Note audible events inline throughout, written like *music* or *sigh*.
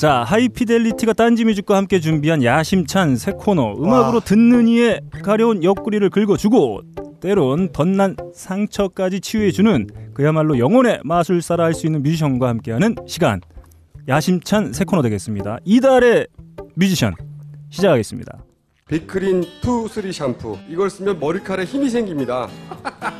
자, 하이피델리티가 딴지 뮤직과 함께 준비한 야심찬 새 코너 음악으로 와. 듣는 이의 가려운 옆구리를 긁어주고 때론 덧난 상처까지 치유해주는 그야말로 영혼의 마술사라 할 수 있는 뮤지션과 함께하는 시간 야심찬 새 코너 되겠습니다. 이달의 뮤지션 시작하겠습니다. 빅크린 투 쓰리 샴푸 이걸 쓰면 머리카락에 힘이 생깁니다. *laughs*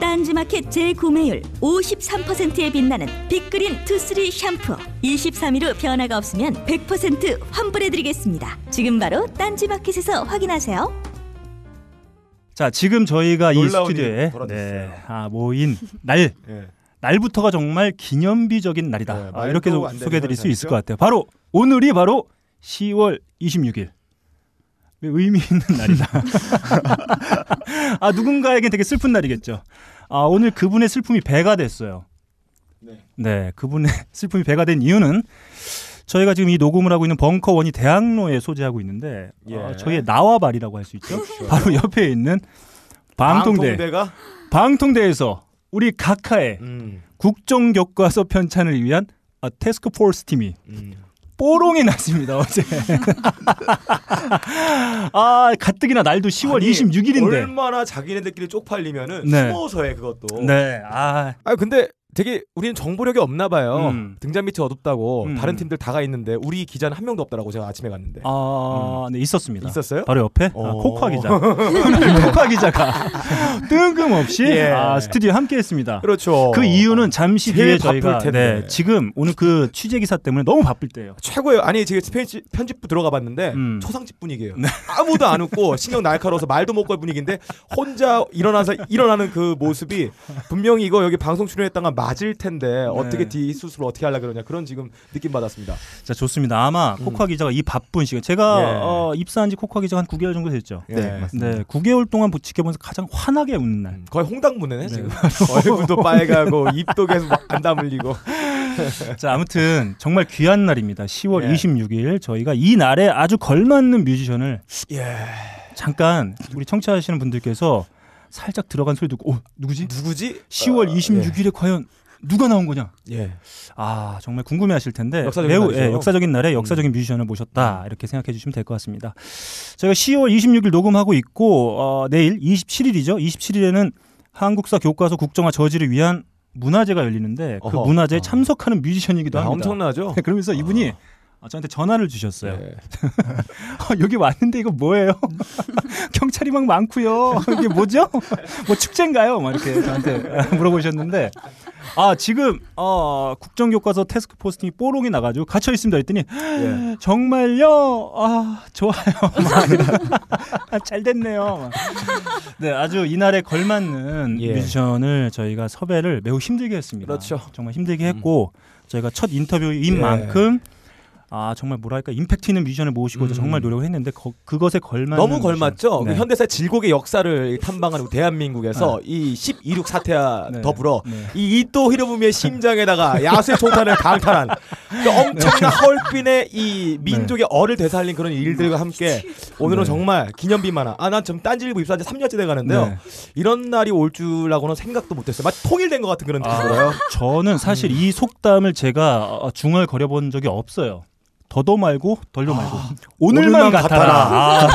딴지마켓 재구매율 53%에 빛나는 빅그린 투쓰리 샴푸 23일 후 변화가 없으면 100% 환불해드리겠습니다. 지금 바로 딴지마켓에서 확인하세요. 자 지금 저희가 이 스튜디오에 네, 아, 모인 날 네. *laughs* 날부터가 정말 기념비적인 날이다. 네, 아, 이렇게 소개해드릴 수 있을 것 같아요. 바로 오늘이 바로 10월 26일. 의미 있는 *laughs* 날이다. 아 누군가에겐 되게 슬픈 날이겠죠. 아 오늘 그분의 슬픔이 배가 됐어요. 네. 네, 그분의 *laughs* 슬픔이 배가 된 이유는 저희가 지금 이 녹음을 하고 있는 벙커원이 대학로에 소재하고 있는데 예. 어, 저희의 나와발이라고 할 수 있죠. 그렇죠. 바로 옆에 있는 방통대. 방통대가? 방통대에서 우리 각하의 음. 국정교과서 편찬을 위한 아, 테스크포스 팀이 음. 뽀롱이 났습니다 어제. *laughs* 아 가뜩이나 날도 10월 아니, 26일인데 얼마나 자기네들끼리 쪽팔리면은 네. 숨어서 해 그것도. 네. 아. 아 근데 되게 우리는 정보력이 없나 봐요. 음. 등잔 밑이 어둡다고 음. 다른 팀들 다가 있는데 우리 기자는 한 명도 없다라고 제가 아침에 갔는데. 아, 음. 네 있었습니다. 있었어요? 바로 옆에 아, 어. 코카 기자. *laughs* 코카 기자가 *laughs* 뜬금없이 예. 아, 스튜디오에 함께했습니다. 그렇죠. 그 이유는 잠시 뒤에 저희가 네, 지금 오늘 그 취재 기사 때문에 너무 바쁠 때예요. 최고예요. 아니 제가 편집, 편집부 들어가 봤는데 음. 초상집 분위기예요. 네. 아무도 안 웃고 신경 날카로워서 말도 못 걸 분위기인데 혼자 일어나서 일어나는 그 모습이 분명히 이거 여기 방송 출연했다가 맞을 텐데 네. 어떻게 뒤 수술을 어떻게 하려 그러냐 그런 지금 느낌 받았습니다. 자 좋습니다. 아마 음. 코카 기자가 이 바쁜 시간 제가 예. 어, 입사한 지 코카 기자가 한 9개월 정도 됐죠. 네, 네, 맞습니다. 네 9개월 동안 지켜보면서 가장 환하게 웃는 날. 음, 거의 홍당무네 네. 지금 *laughs* 얼굴도 빨가고 입도 계속 안 다물리고. *laughs* 자 아무튼 정말 귀한 날입니다. 10월 예. 26일 저희가 이 날에 아주 걸맞는 뮤지션을 예. 잠깐 우리 청취하시는 분들께서 살짝 들어간 소리 듣고 어 누구지? 누구지? 10월 어, 26일에 예. 과연 누가 나온 거냐? 예. 아 정말 궁금해하실 텐데 역사적인 매우 예, 역사적인 날에 음. 역사적인 음. 뮤지션을 모셨다 음. 이렇게 생각해 주시면 될 것 같습니다. 저희가 10월 26일 녹음하고 있고 어, 내일 27일이죠. 27일에는 한국사 교과서 국정화 저지를 위한 문화제가 열리는데 그 어허. 문화제에 어. 참석하는 뮤지션이기도 야, 합니다. 엄청나죠. *laughs* 네, 그러면서 이분이 어. 아, 저한테 전화를 주셨어요. 네. *laughs* 어, 여기 왔는데 이거 뭐예요? *laughs* 경찰이 막 많고요. 이게 뭐죠? 뭐 축제인가요? 막 이렇게 저한테 *laughs* 물어보셨는데 아 지금 어, 국정교과서 테스크 포스 팀이 뽀롱이 나가지고 갇혀 있습니다. 했더니 예. 정말요? 아 좋아요. 아, 잘 됐네요. 네 아주 이날에 걸맞는 예. 뮤지션을 저희가 섭외를 매우 힘들게 했습니다. 그렇죠. 정말 힘들게 했고 음. 저희가 첫 인터뷰인 예. 만큼 아 정말 뭐랄까 임팩트 있는 뮤지션을 모시고 음. 정말 노력을 했는데 거, 그것에 걸맞는 너무 걸맞죠. 그 네. 그 현대사 질곡의 역사를 탐방하는 대한민국에서 네. 이12.26 사태와 *laughs* 네. 더불어 네. 이 이토 히로부미의 심장에다가 야수의 총탄을 강탈한 그 엄청난 *laughs* 헐빈의 이 민족의 얼을 되살린 그런 일들과 함께 오늘은 네. 정말 기념비만 아난 지금 딴지일보 입사한 지 3년째 돼 가는데요. 네. 이런 날이 올 줄라고는 생각도 못했어요. 마치 통일된 것 같은 그런 느낌이 들어요. 아, 저는 사실 음. 이 속담을 제가 중얼거려 본 적이 없어요. 더도 말고 덜도 아, 말고 오늘만, 오늘만 같아라. 아,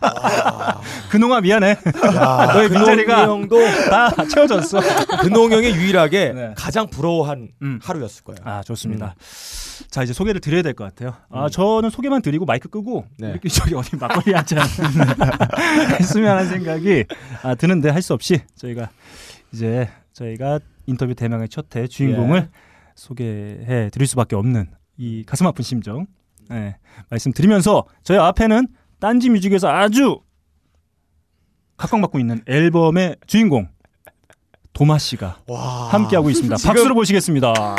아. *laughs* 근홍아 미안해. 야, *laughs* 너의 빈자리가 형도 다 채워졌어. 근홍 형이 유일하게 네. 가장 부러워한 음. 하루였을 거예요. 아 좋습니다. 음. 자 이제 소개를 드려야 될 것 같아요. 아 음. 저는 소개만 드리고 마이크 끄고 네. 이렇게 저기 어디 막걸리 한잔 *laughs* 했으면 하는 생각이 아, 드는데 할 수 없이 저희가 이제 저희가 인터뷰 대망의 첫 회 주인공을 예. 소개해 드릴 수밖에 없는 이 가슴 아픈 심정 네, 말씀드리면서 저희 앞에는 딴지 뮤직에서 아주 각광받고 있는 앨범의 주인공 도마 씨가 함께하고 있습니다. 지금, 박수로 보시겠습니다.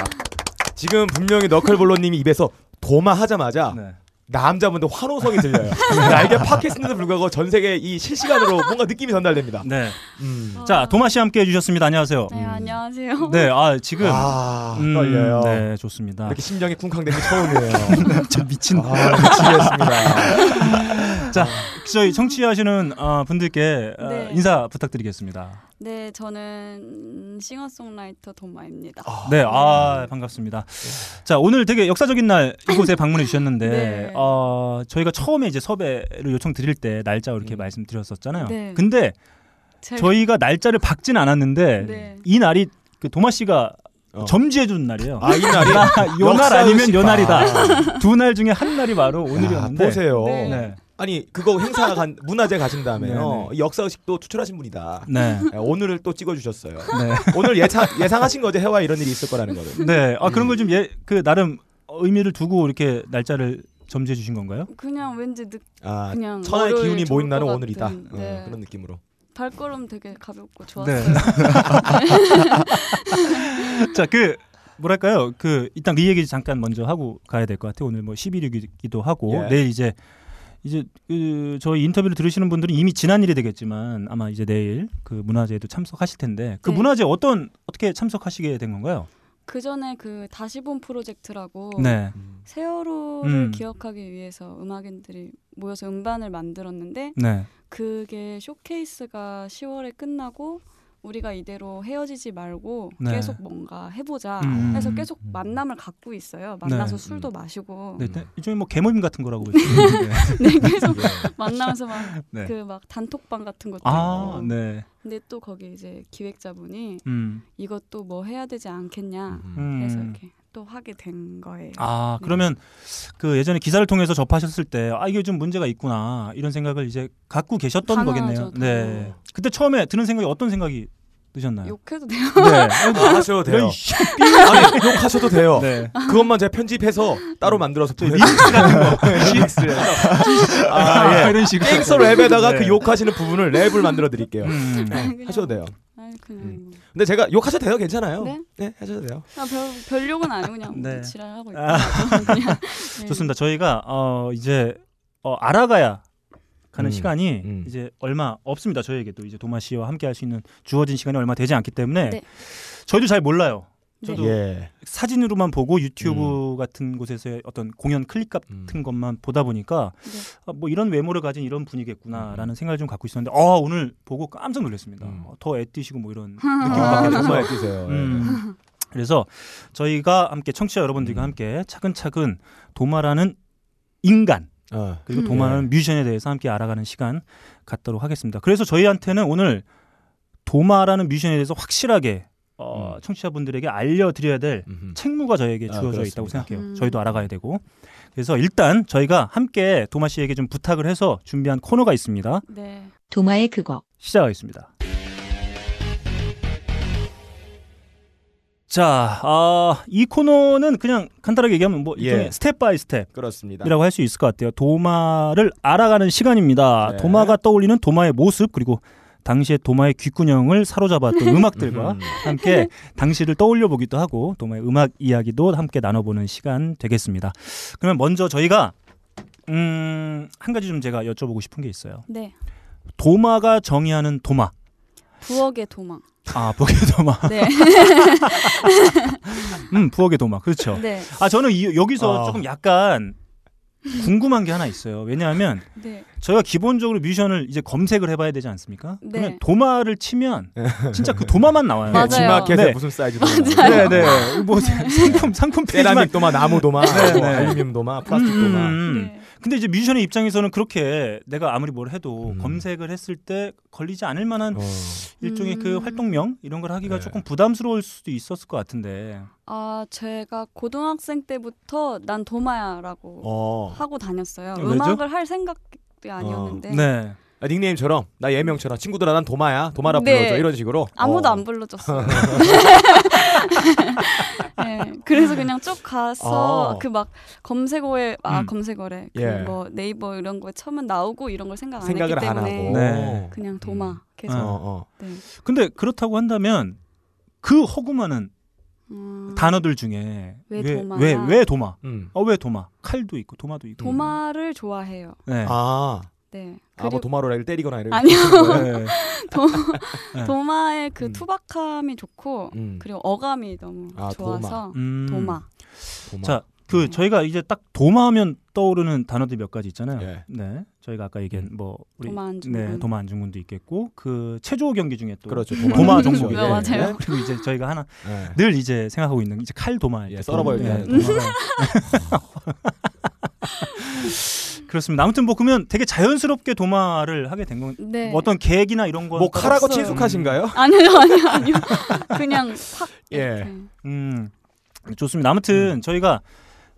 지금 분명히 너클볼로님이 입에서 도마 하자마자 네. 남자분들 환호성이 들려요. 야, 이게 팟캐스트인데도 불구하고 전 세계 이 실시간으로 뭔가 느낌이 전달됩니다. 네. 음. 자, 도마 씨 함께 해주셨습니다. 안녕하세요. 네, 안녕하세요. 네, 아, 지금. 아, 음, 떨려요. 네, 좋습니다. 이렇게 심장이 쿵쾅대는 게 처음이에요. *laughs* 저 미친. 아, 미치겠습니다. *laughs* 자, 저희 청취하시는 어, 분들께 어, 네. 인사 부탁드리겠습니다. 네, 저는 싱어송라이터 도마입니다. 아, 네, 아 반갑습니다. 자, 오늘 되게 역사적인 날 이곳에 *laughs* 방문해 주셨는데 네. 어, 저희가 처음에 이제 섭외를 요청 드릴 때 날짜 이렇게 음. 말씀드렸었잖아요. 네. 근데 제가... 저희가 날짜를 박진 않았는데 네. 이 날이 그 도마 씨가 어. 점지해 준 날이에요. 아, 이 날이 *laughs* 요날 아니면 요 날이다. 두 날 중에 한 날이 바로 오늘이었는데. 야, 보세요. 네. 아니 그거 행사 간 *laughs* 문화재 가신 다음에요 역사 의식도 추출하신 분이다. 네. 네. 오늘을 또 찍어주셨어요. 네. 오늘 예상 예상하신 거죠 해와 이런 일이 있을 거라는 거를. 네. 아 그런 걸 좀 예 그 나름 의미를 두고 이렇게 날짜를 점지해 주신 건가요? 그냥 왠지 느, 아, 그냥 천의 기운이 모인 날은 오늘이다. 어, 네. 어, 그런 느낌으로. 발걸음 되게 가볍고 좋았어요. 네. *laughs* 자, 그 뭐랄까요? 그 일단 이 얘기 잠깐 먼저 하고 가야 될 것 같아요. 오늘 뭐 11일이기도 하고 예. 내일 이제 이제 그 저희 인터뷰를 들으시는 분들은 이미 지난 일이 되겠지만 아마 이제 내일 그 문화제에도 참석하실 텐데 그 네. 문화제 어떤 어떻게 참석하시게 된 건가요? 그 전에 그 다시 본 프로젝트라고 네. 세월호를 음. 기억하기 위해서 음악인들이 모여서 음반을 만들었는데 네. 그게 쇼케이스가 10월에 끝나고 우리가 이대로 헤어지지 말고 네. 계속 뭔가 해보자 음. 해서 계속 만남을 갖고 있어요. 만나서 네. 술도 마시고. 네, 네. 일종의 뭐 개모임 같은 거라고 네. *laughs* 네, 계속 *laughs* 만나면서 막 그 막 *laughs* 네. 단톡방 같은 것도 아, 있고. 네. 근데 또 거기 이제 기획자분이 음. 이것도 뭐 해야 되지 않겠냐 음. 해서 이렇게 또 하게 된 거예요. 아 네. 그러면 그 예전에 기사를 통해서 접하셨을 때 아 이게 좀 문제가 있구나 이런 생각을 이제 갖고 계셨던 당연하죠, 거겠네요. 네. 그때 처음에 드는 생각이 어떤 생각이 드셨나요? 욕해도 돼요? 네. *laughs* 아, 하셔도 돼요. 아니, 욕하셔도 돼요. 네. 그것만 제가 편집해서 따로 만들어서 리믹스 같은 거. 리믹스를 아, 아, 예. 이런 식으로. 갱서 랩에다가 네. 그 욕하시는 부분을 랩을 만들어 드릴게요. 음. 네. 하셔도 돼요. 음. 근데 제가 욕하셔도 돼요, 괜찮아요. 네, 네 하셔도 돼요. 아, 별, 별 욕은 아니고 그냥 네. 지랄하고 있고. 아. *laughs* 네. 좋습니다. 저희가 어, 이제 어, 알아가야 가는 음, 시간이 음. 이제 얼마 없습니다. 저에게도 이제 도마 씨와 함께 할 수 있는 주어진 시간이 얼마 되지 않기 때문에 네. 저희도 잘 몰라요. 저도 예. 사진으로만 보고 유튜브 음. 같은 곳에서의 어떤 공연 클립 같은 음. 것만 보다 보니까 네. 아, 뭐 이런 외모를 가진 이런 분이겠구나라는 음. 생각을 좀 갖고 있었는데 어, 오늘 보고 깜짝 놀랐습니다. 음. 어, 더 애띠시고 뭐 이런 느낌을 받게 돼서 정말 애띠세요. 음. 그래서 저희가 함께 청취자 여러분들과 음. 함께 차근차근 도마라는 인간 어. 그리고 도마라는 네. 뮤지션에 대해서 함께 알아가는 시간 갖도록 하겠습니다. 그래서 저희한테는 오늘 도마라는 뮤지션에 대해서 확실하게 어, 음. 청취자분들에게 알려드려야 될 음흠. 책무가 저에게 아, 주어져 아, 있다고 생각해요. 음. 저희도 알아가야 되고. 그래서 일단 저희가 함께 도마 씨에게 좀 부탁을 해서 준비한 코너가 있습니다. 네. 도마의 그거. 시작하겠습니다. 자, 아, 이 코너는 그냥 간단하게 얘기하면 뭐 예. step by step 그렇습니다. 이라고 할 수 있을 것 같아요. 도마를 알아가는 시간입니다. 네. 도마가 떠올리는 도마의 모습 그리고 당시에 도마의 귓구녕을 사로잡았던 음악들과 음. 함께 당시를 떠올려 보기도 하고 도마의 음악 이야기도 함께 나눠보는 시간 되겠습니다. 그러면 먼저 저희가 음, 한 가지 좀 제가 여쭤보고 싶은 게 있어요. 네. 도마가 정의하는 도마. 부엌의 도마. 아, 부엌의 도마. 네. *laughs* 음, 부엌의 도마. 그렇죠. 네. 아, 저는 이, 여기서 어. 조금 약간 궁금한 게 하나 있어요. 왜냐하면 *laughs* 네. 저희가 기본적으로 뮤지션을 이제 검색을 해봐야 되지 않습니까? 네. 그러면 도마를 치면 *laughs* 진짜 그 도마만 나와요. 맞아요. 지마켓에 네. 무슨 사이즈 도마? 네, 네. 뭐 *laughs* 상품 상품 세라믹 도마, 나무 도마, 네, 네. 알루미늄 도마, 플라스틱 음, 도마. 근데 이제 뮤지션의 입장에서는 그렇게 내가 아무리 뭘 해도 음. 검색을 했을 때 걸리지 않을 만한 어. 일종의 그 음. 활동명 이런 걸 하기가 네. 조금 부담스러울 수도 있었을 것 같은데. 아, 제가 고등학생 때부터 난 도마야라고 어. 하고 다녔어요. 왜죠? 음악을 할 생각이 아니었는데. 어. 네. 아, 닉네임처럼 나 예명처럼 친구들아 난 도마야 도마라 네. 불러줘 이런 식으로 아무도 어. 안 불러줬어요. *laughs* 네, 그래서 그냥 쭉 가서 어. 그막 검색어에 아 음. 검색어래 그 예. 그뭐 네이버 이런 거에 처음 나오고 이런 걸 생각 안 했기 때문에 네. 그냥 도마 음. 계속. 어, 어. 네. 근데 그렇다고 한다면 그 허구만은 음... 단어들 중에 왜 도마? 왜, 왜 도마? 음. 어, 왜 도마? 칼도 있고 도마도 있고. 도마를 좋아해요. 네. 아. 네. 아, 뭐 도마로 때리거나 이런 아니요. *laughs* 네. 도, *laughs* 네. 도 마의 그 음. 투박함이 좋고 음. 그리고 어감이 너무 아, 좋아서 도마. 음. 도마. 도마. 자, 그 음. 저희가 이제 딱 도마하면 떠오르는 단어들 몇 가지 있잖아요. 예. 네. 저희가 아까 얘기한 음. 뭐 우리 도마 안중근. 네, 도마 안중근도 있겠고 그 체조 경기 중에 또 그렇죠. 도마, 도마 종목이 네, 맞아요. 네. 그리고 이제 저희가 하나 네. 늘 이제 생각하고 있는 이제 칼 도마 예, 썰어버릴 때. 네, *laughs* 그렇습니다. 아무튼 뭐 그러면 되게 자연스럽게 도마를 하게 된 건, 네. 뭐 어떤 계획이나 이런 거. 뭐 칼하고 친숙하신가요? 음. 아니요, 아니요, 아니요. *laughs* 그냥 팍. 예. 음, 좋습니다. 아무튼 음. 저희가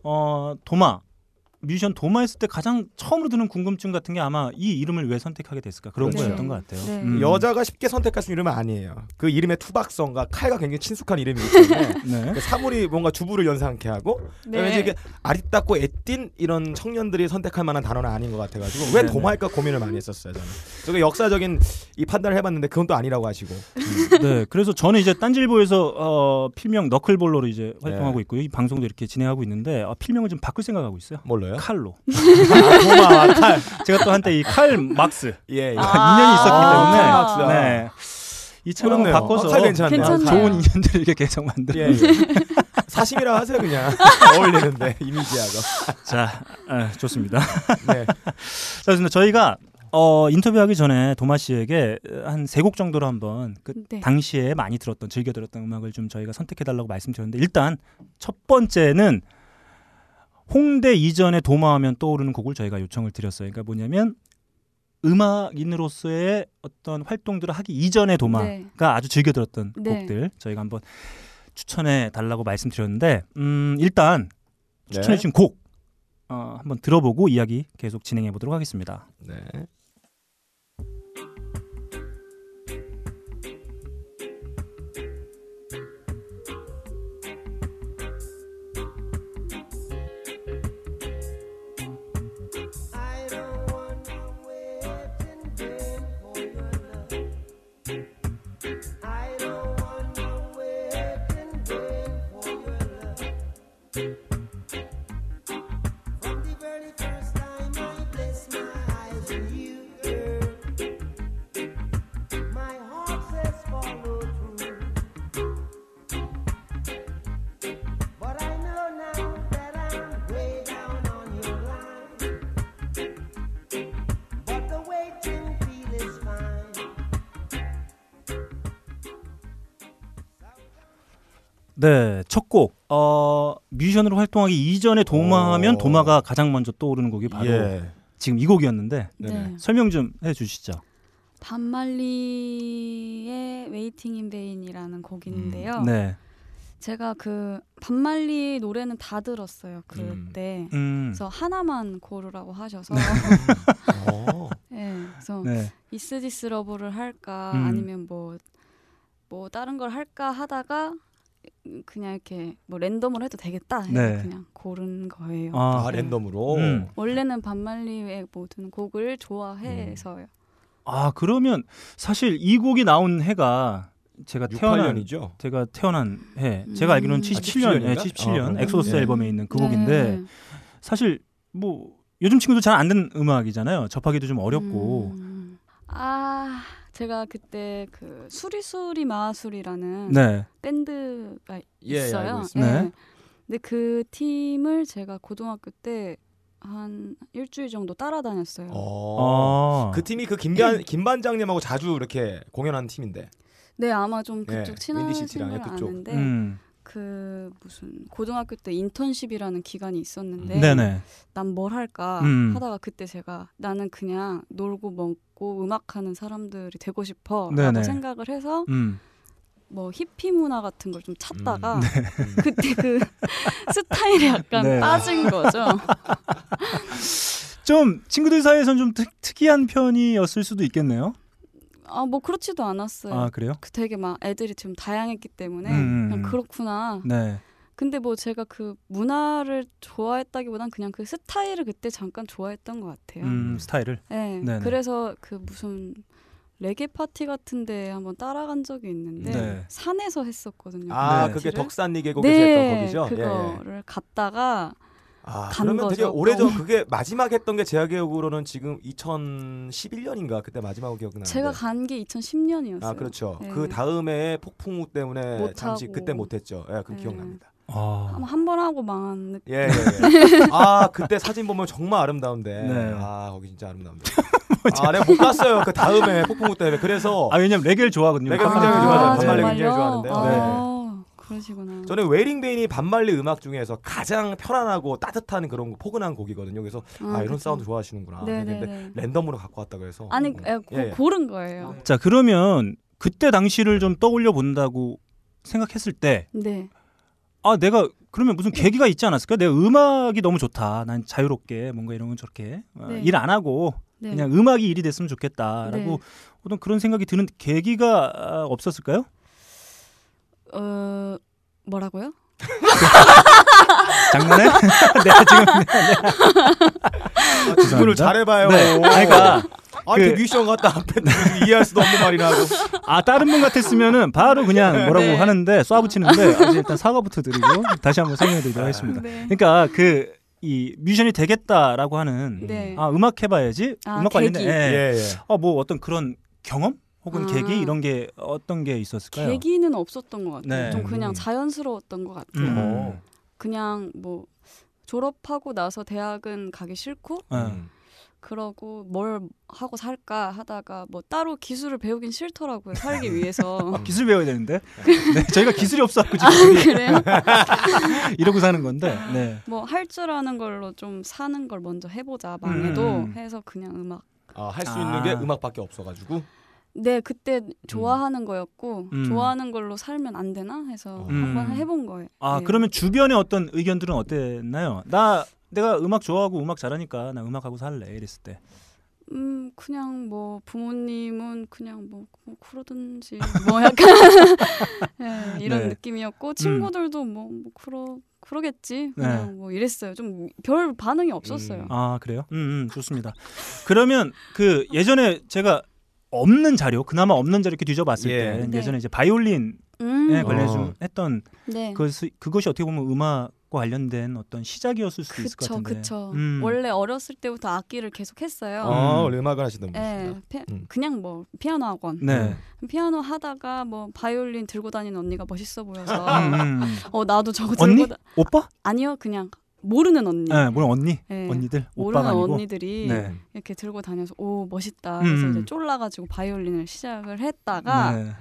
어 도마 뮤지션 도마 했을 때 가장 처음으로 드는 궁금증 같은 게 아마 이 이름을 왜 선택하게 됐을까 그런 그렇죠. 거였던 것 같아요. 네. 음. 여자가 쉽게 선택할 수 있는 이름은 아니에요. 그 이름의 투박성과 칼과 굉장히 친숙한 이름이기 때문에 *laughs* 네. 그 사물이 뭔가 주부를 연상케 하고 네. 이제 아리따고 애띤 이런 청년들이 선택할 만한 단어는 아닌 것 같아가지고 왜 네, 네. 도마일까 고민을 많이 했었어요. 저는. 저게 역사적인 이 판단을 해봤는데 그건 또 아니라고 하시고. 음. 네, 그래서 저는 이제 딴질보에서 어, 필명 너클볼러로 이제 활동하고 네. 있고요. 이 방송도 이렇게 진행하고 있는데 어, 필명을 좀 바꿀 생각하고 있어요. 뭘로요? 칼로. 아, 도마, 칼. 제가 또 한때 이 칼 막스 예, 예. 아~ 인연이 있었기 때문에 아~ 네. 이처럼 바꿔서 아, 괜찮네요. 좋은 인연들을 이렇게 계속 만들어. 예, 예. 사심이라 하세요 그냥 *laughs* 어울리는데 이미지하고. 자, 아, 좋습니다. 네. 자, 근데 저희가 어, 인터뷰하기 전에 도마 씨에게 한 세 곡 정도로 한번 그 네. 당시에 많이 들었던 즐겨 들었던 음악을 좀 저희가 선택해 달라고 말씀드렸는데 일단 첫 번째는 홍대 이전에 도마하면 떠오르는 곡을 저희가 요청을 드렸어요. 그러니까 뭐냐면 음악인으로서의 어떤 활동들을 하기 이전의 도마가 네. 아주 즐겨 들었던 네. 곡들 저희가 한번 추천해 달라고 말씀드렸는데 음, 일단 추천해 주신 곡 어, 한번 들어보고 이야기 계속 진행해 보도록 하겠습니다. 네. 첫 곡. 어, 뮤지션으로 활동하기 이전에 도마하면 오. 도마가 가장 먼저 떠오르는 곡이 바로 예. 지금 이 곡이었는데 네. 설명 좀 해주시죠. 밥 말리의 Waiting in Vain이라는 곡인데요. 음. 네. 제가 그 밥 말리 노래는 다 들었어요 그때. 음. 음. 그래서 하나만 고르라고 하셔서. 네, *laughs* 그래서 네. Is This Love를 할까 음. 아니면 뭐뭐 뭐 다른 걸 할까 하다가 그냥 이렇게 뭐 랜덤으로 해도 되겠다 해서 네. 그냥 고른 거예요. 아, 아 랜덤으로. 음. 원래는 밥 말리의 모든 곡을 좋아해서요. 아 그러면 사실 이 곡이 나온 해가 제가 태어난 6년이죠? 제가 태어난 해. 음. 제가 알기로는 77년, 아, 77년 아, 엑소더스 네. 앨범에 있는 그 네. 곡인데 사실 뭐 요즘 친구들 잘 안 듣는 음악이잖아요. 접하기도 좀 어렵고. 음. 아 제가 그때 그 수리수리 마술이라는 네. 밴드가 예, 있어요. 예, 네. 근데 그 팀을 제가 고등학교 때 한 일주일 정도 따라다녔어요. 어. 아. 그 팀이 그 김반 김반장님하고 자주 이렇게 공연하는 팀인데. 네, 아마 좀 예, 그쪽 예, 친하신 걸 아는데 음. 그 무슨 고등학교 때 인턴십이라는 기간이 있었는데 음. 난뭘 할까 음. 하다가 그때 제가 나는 그냥 놀고 먹고 음악하는 사람들이 되고 싶어라고 생각을 해서 음. 뭐 히피 문화 같은 걸 좀 찾다가 음. 네. *laughs* 그때 그 스타일에 약간 네. 빠진 거죠. *laughs* 좀 친구들 사이에선 좀 특, 특이한 편이었을 수도 있겠네요. 아, 뭐 그렇지도 않았어요. 아, 그래요? 그 되게 막 애들이 좀 다양했기 때문에 음, 음 그냥 음. 그렇구나. 네. 근데 뭐 제가 그 문화를 좋아했다기보단 그냥 그 스타일을 그때 잠깐 좋아했던 것 같아요. 음, 스타일을. 네. 네네. 그래서 그 무슨 레게 파티 같은데 한번 따라간 적이 있는데 네. 산에서 했었거든요. 아 네. 그게 덕산리 계곡에서 네, 했던 거기죠? 그거를 예. 갔다가 아, 그러면 거죠. 되게 오래전 그게 마지막 했던 게 제가 기억으로는 지금 2011년인가 그때 마지막 기억나는데 제가 간 게 2010년이었어요. 아 그렇죠. 네. 그 다음에 폭풍우 때문에 잠시 그때 못했죠. 예, 그 네. 기억납니다. 아. 한번 하고 망한 느낌. 예, 예, 예. *laughs* 아 그때 사진 보면 정말 아름다운데. 네. 아 거기 진짜 아름다운데. *laughs* 아 내가 못 갔어요. 그 다음에 폭풍우 때문에. 그래서 아 왜냐면 레게를 좋아하거든요. 레게 굉장히 아, 좋아하죠. 밥 말리 굉장히 좋아하는데요. 아. 네. 그러시구나. 저는 웨링베인이 반말리 음악 중에서 가장 편안하고 따뜻한 그런 포근한 곡이거든요. 그래서 아, 아 이런 그쵸. 사운드 좋아하시는구나. 근데 랜덤으로 갖고 왔다 그래서 아니 어. 에, 고, 예. 고른 거예요. 자 그러면 그때 당시를 좀 떠올려 본다고 생각했을 때, 네. 아 내가 그러면 무슨 계기가 있지 않았을까? 내 음악이 너무 좋다. 난 자유롭게 뭔가 이런 건 저렇게 어, 네. 일안 하고 네. 그냥 음악이 일이 됐으면 좋겠다라고 네. 어떤 그런 생각이 드는 계기가 아, 없었을까요? 어 뭐라고요? *laughs* 장난해? *laughs* 네 지금 *laughs* 네. 질문을 잘해봐요. 네. 그러니까 아, 그 뮤지션 같다 앞에 이해할 수도 없는 말이나 하고. 아 다른 분 같았으면은 바로 그냥 뭐라고 네. 하는데 쏴붙이는데 아, 일단 사과부터 드리고 다시 한번 설명해드리도록 하겠습니다. 네. 그러니까 그 이 뮤지션이 되겠다라고 하는 네. 아 음악 해봐야지 아, 음악 관련된 예. 예, 예. 아뭐 어떤 그런 경험 혹은 아. 계기 이런 게 어떤 게 있었을까요? 계기는 없었던 것 같아요. 네. 좀 그냥 자연스러웠던 것 같아요. 음. 그냥 뭐 졸업하고 나서 대학은 가기 싫고 음. 그러고 뭘 하고 살까 하다가 뭐 따로 기술을 배우긴 싫더라고요 살기 위해서 *laughs* 아, 기술 배워야 되는데 *laughs* 네, 저희가 기술이 없어갖고 지금 아, 그래요 *laughs* 이러고 사는 건데 네. 뭐할 줄 아는 걸로 좀 사는 걸 먼저 해보자 망해도 음. 해서 그냥 음악 아, 할수 아. 있는 게 음악밖에 없어가지고 네 그때 좋아하는 음. 거였고 음. 좋아하는 걸로 살면 안 되나 해서 음. 한번 해본 거예요. 아 네. 그러면 주변의 어떤 의견들은 어땠나요? 나 내가 음악 좋아하고 음악 잘하니까 나 음악하고 살래 이랬을 때. 음 그냥 뭐 부모님은 그냥 뭐, 뭐 그러든지 뭐 약간 *laughs* 네, 이런 네. 느낌이었고 음. 친구들도 뭐, 뭐 그러 그러겠지 그냥 네. 뭐 이랬어요 좀 별 반응이 없었어요. 음. 아 그래요? 음, 음 좋습니다. 그러면 그 예전에 제가 없는 자료 그나마 없는 자료 이렇게 뒤져봤을 예. 때 네. 예전에 이제 바이올린 에 음. 관련해서 어. 했던 네. 그, 그것이 어떻게 보면 음악 과 관련된 어떤 시작이었을 수도 그쵸, 있을 것 같은데. 그렇죠. 음. 원래 어렸을 때부터 악기를 계속 했어요. 어, 음. 음악을 하시던 네, 분이시죠. 네, 음. 그냥 뭐 피아노 학원. 네. 피아노 하다가 뭐 바이올린 들고 다니는 언니가 멋있어 보여서 음, 음. *laughs* 어 나도 저거 언니? 들고 다... 오빠? 아니요, 그냥 모르는 언니. 네, 모르는 언니. 네. 언니들. 모르는 아니고. 언니들이 네. 이렇게 들고 다녀서 오 멋있다. 그래서 음. 이제 쫄라가지고 바이올린을 시작을 했다가 네.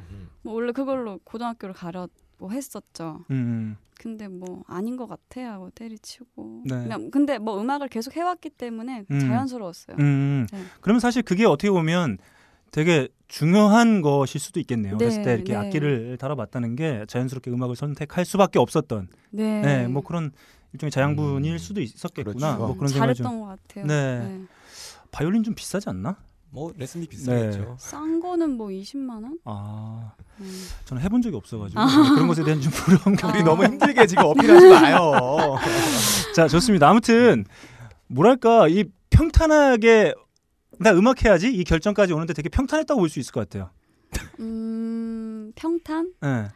뭐 원래 그걸로 고등학교를 가려고 했었죠. 음. 근데 뭐 아닌 것 같아 하고 때리치고 네. 그냥 근데 뭐 음악을 계속 해왔기 때문에 음. 자연스러웠어요. 음. 네. 그러면 사실 그게 어떻게 보면 되게 중요한 것일 수도 있겠네요. 네, 어렸을 때 이렇게 네. 악기를 다뤄봤다는 게 자연스럽게 음악을 선택할 수밖에 없었던. 네. 네 뭐 그런 일종의 자양분일 음. 수도 있었겠구나. 그렇죠. 뭐 그런 잘했던 것 같아요. 네. 네. 바이올린 좀 비싸지 않나? 뭐 레슨비 비싸겠죠. 네. 싼 거는 뭐 20만 원? 아, 음. 저는 해본 적이 없어가지고 아. 그런 것에 대한 좀 부러움. 아. 우리 너무 힘들게 지금 어필하지 마요. *laughs* 자, 좋습니다. 아무튼 뭐랄까 이 평탄하게 나 음악 해야지 이 결정까지 오는데 되게 평탄했다고 볼 수 있을 것 같아요. 음, 평탄? 네.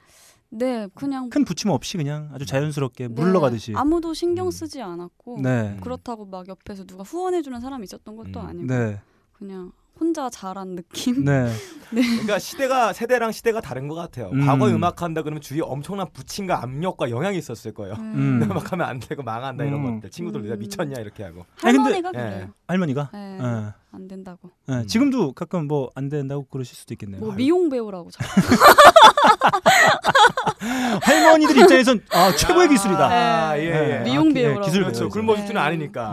네, 그냥 큰 부침 없이 그냥 아주 자연스럽게 네, 물러가듯이 아무도 신경 음. 쓰지 않았고 네. 그렇다고 막 옆에서 누가 후원해주는 사람이 있었던 것도 음. 아니고 네. 그냥 혼자 자란 느낌. 네. *laughs* 네. 그러니까 시대가 세대랑 시대가 다른 것 같아요. 음. 과거 음악 한다 그러면 주위에 엄청난 부침과 압력과 영향이 있었을 거예요. 음. *laughs* 음악 하면 안 되고 망한다 이런 음. 것들. 친구들 음. 내가 미쳤냐 이렇게 하고. 할머니가 아니, 근데, 그래요. 할머니가. 네. 네. 안 된다고. 네. 음. 지금도 가끔 뭐 안 된다고 그러실 수도 있겠네요. 뭐 미용 배우라고 *laughs* 할머니들 입장에선 아 최고의 기술이다. 아, 예, 예. 미용 아, 배우라고. 기술 그렇죠. 굶어 죽지는 않으니까.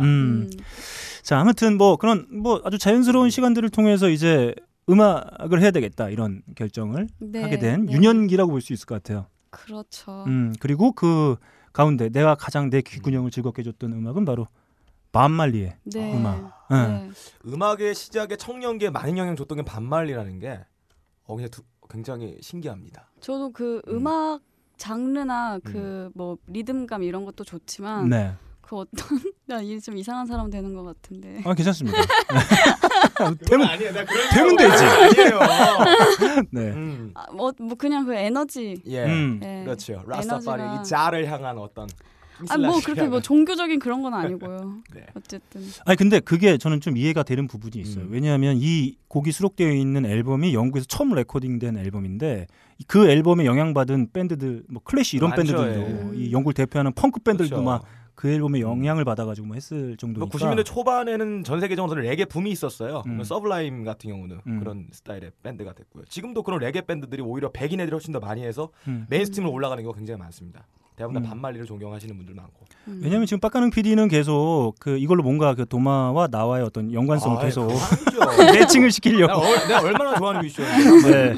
음. 자, 아무튼 뭐 그런 뭐 아주 자연스러운 시간들을 통해서 이제 음악을 해야 되겠다 이런 결정을 네, 하게 된 네. 유년기라고 볼 수 있을 것 같아요. 그렇죠. 음 그리고 그 가운데 내가 가장 내 귀근형을 즐겁게 해줬던 음악은 바로 반말리의 네. 음악. 네. 음악의 시작에 청년기에 많은 영향 줬던 게 반말리라는 게 어, 그냥 두, 굉장히 신기합니다. 저도 그 음. 악 장르나 그뭐 음. 리듬감 이런 것도 좋지만 네. 그 어떤 *laughs* 나 이제 좀 이상한 사람 되는 것 같은데. 아 괜찮습니다. *laughs* 되면 아니에요. 되면 되지. 아니에요. *laughs* 네. 음. 아, 뭐, 뭐 그냥 그 에너지. 예. 음. 네. 그렇죠. 라스타파리 이 자를 향한 어떤 아뭐 그렇게 뭐 종교적인 그런 건 아니고요. 네. 어쨌든. 아니 근데 그게 저는 좀 이해가 되는 부분이 있어요. 음. 왜냐하면 이 곡이 수록되어 있는 앨범이 영국에서 처음 레코딩된 앨범인데 그 앨범에 영향받은 밴드들 뭐 클래시 이런 많죠, 밴드들도 예. 이 영국을 대표하는 펑크 밴드들도 그렇죠. 막 그 앨범에 음. 영향을 받아가지고 뭐 했을 정도니까. 90년대 초반에는 전 세계적으로 레게 붐이 있었어요. 음. Sublime 같은 경우는 음. 그런 스타일의 밴드가 됐고요. 지금도 그런 레게 밴드들이 오히려 백인 애들이 훨씬 더 많이 해서 음. mainstream으로 올라가는 경우가 굉장히 많습니다. 대부분 다 음. 밥 말리를 존경하시는 분들 많고. 음. 왜냐하면 지금 빡가능 PD는 계속 그 이걸로 뭔가 그 도마와 나와의 어떤 연관성 을 아, 계속 *laughs* 매칭을 시키려고. 내가, 내가 얼마나 좋아하는 *laughs* 뮤지션. 네.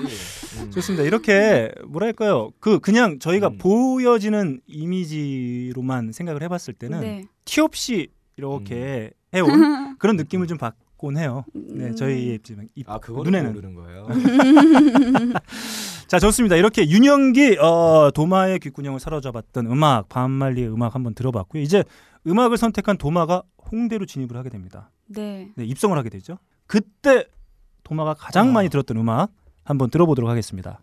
음. 좋습니다. 이렇게 뭐랄까요? 그 그냥 저희가 음. 보여지는 이미지로만 생각을 해봤을 때는 네. 티 없이 이렇게 음. 해온 *laughs* 그런 느낌을 좀 받곤 해요. 네, 저희 입, 아, 눈에는 모르는 거예요. *laughs* 자, 좋습니다. 이렇게 윤영기 어, 도마의 귓구녕을 사로잡았던 음악 반말리의 음악 한번 들어봤고요. 이제 음악을 선택한 도마가 홍대로 진입을 하게 됩니다. 네. 네 입성을 하게 되죠. 그때 도마가 가장 어. 많이 들었던 음악 한번 들어보도록 하겠습니다.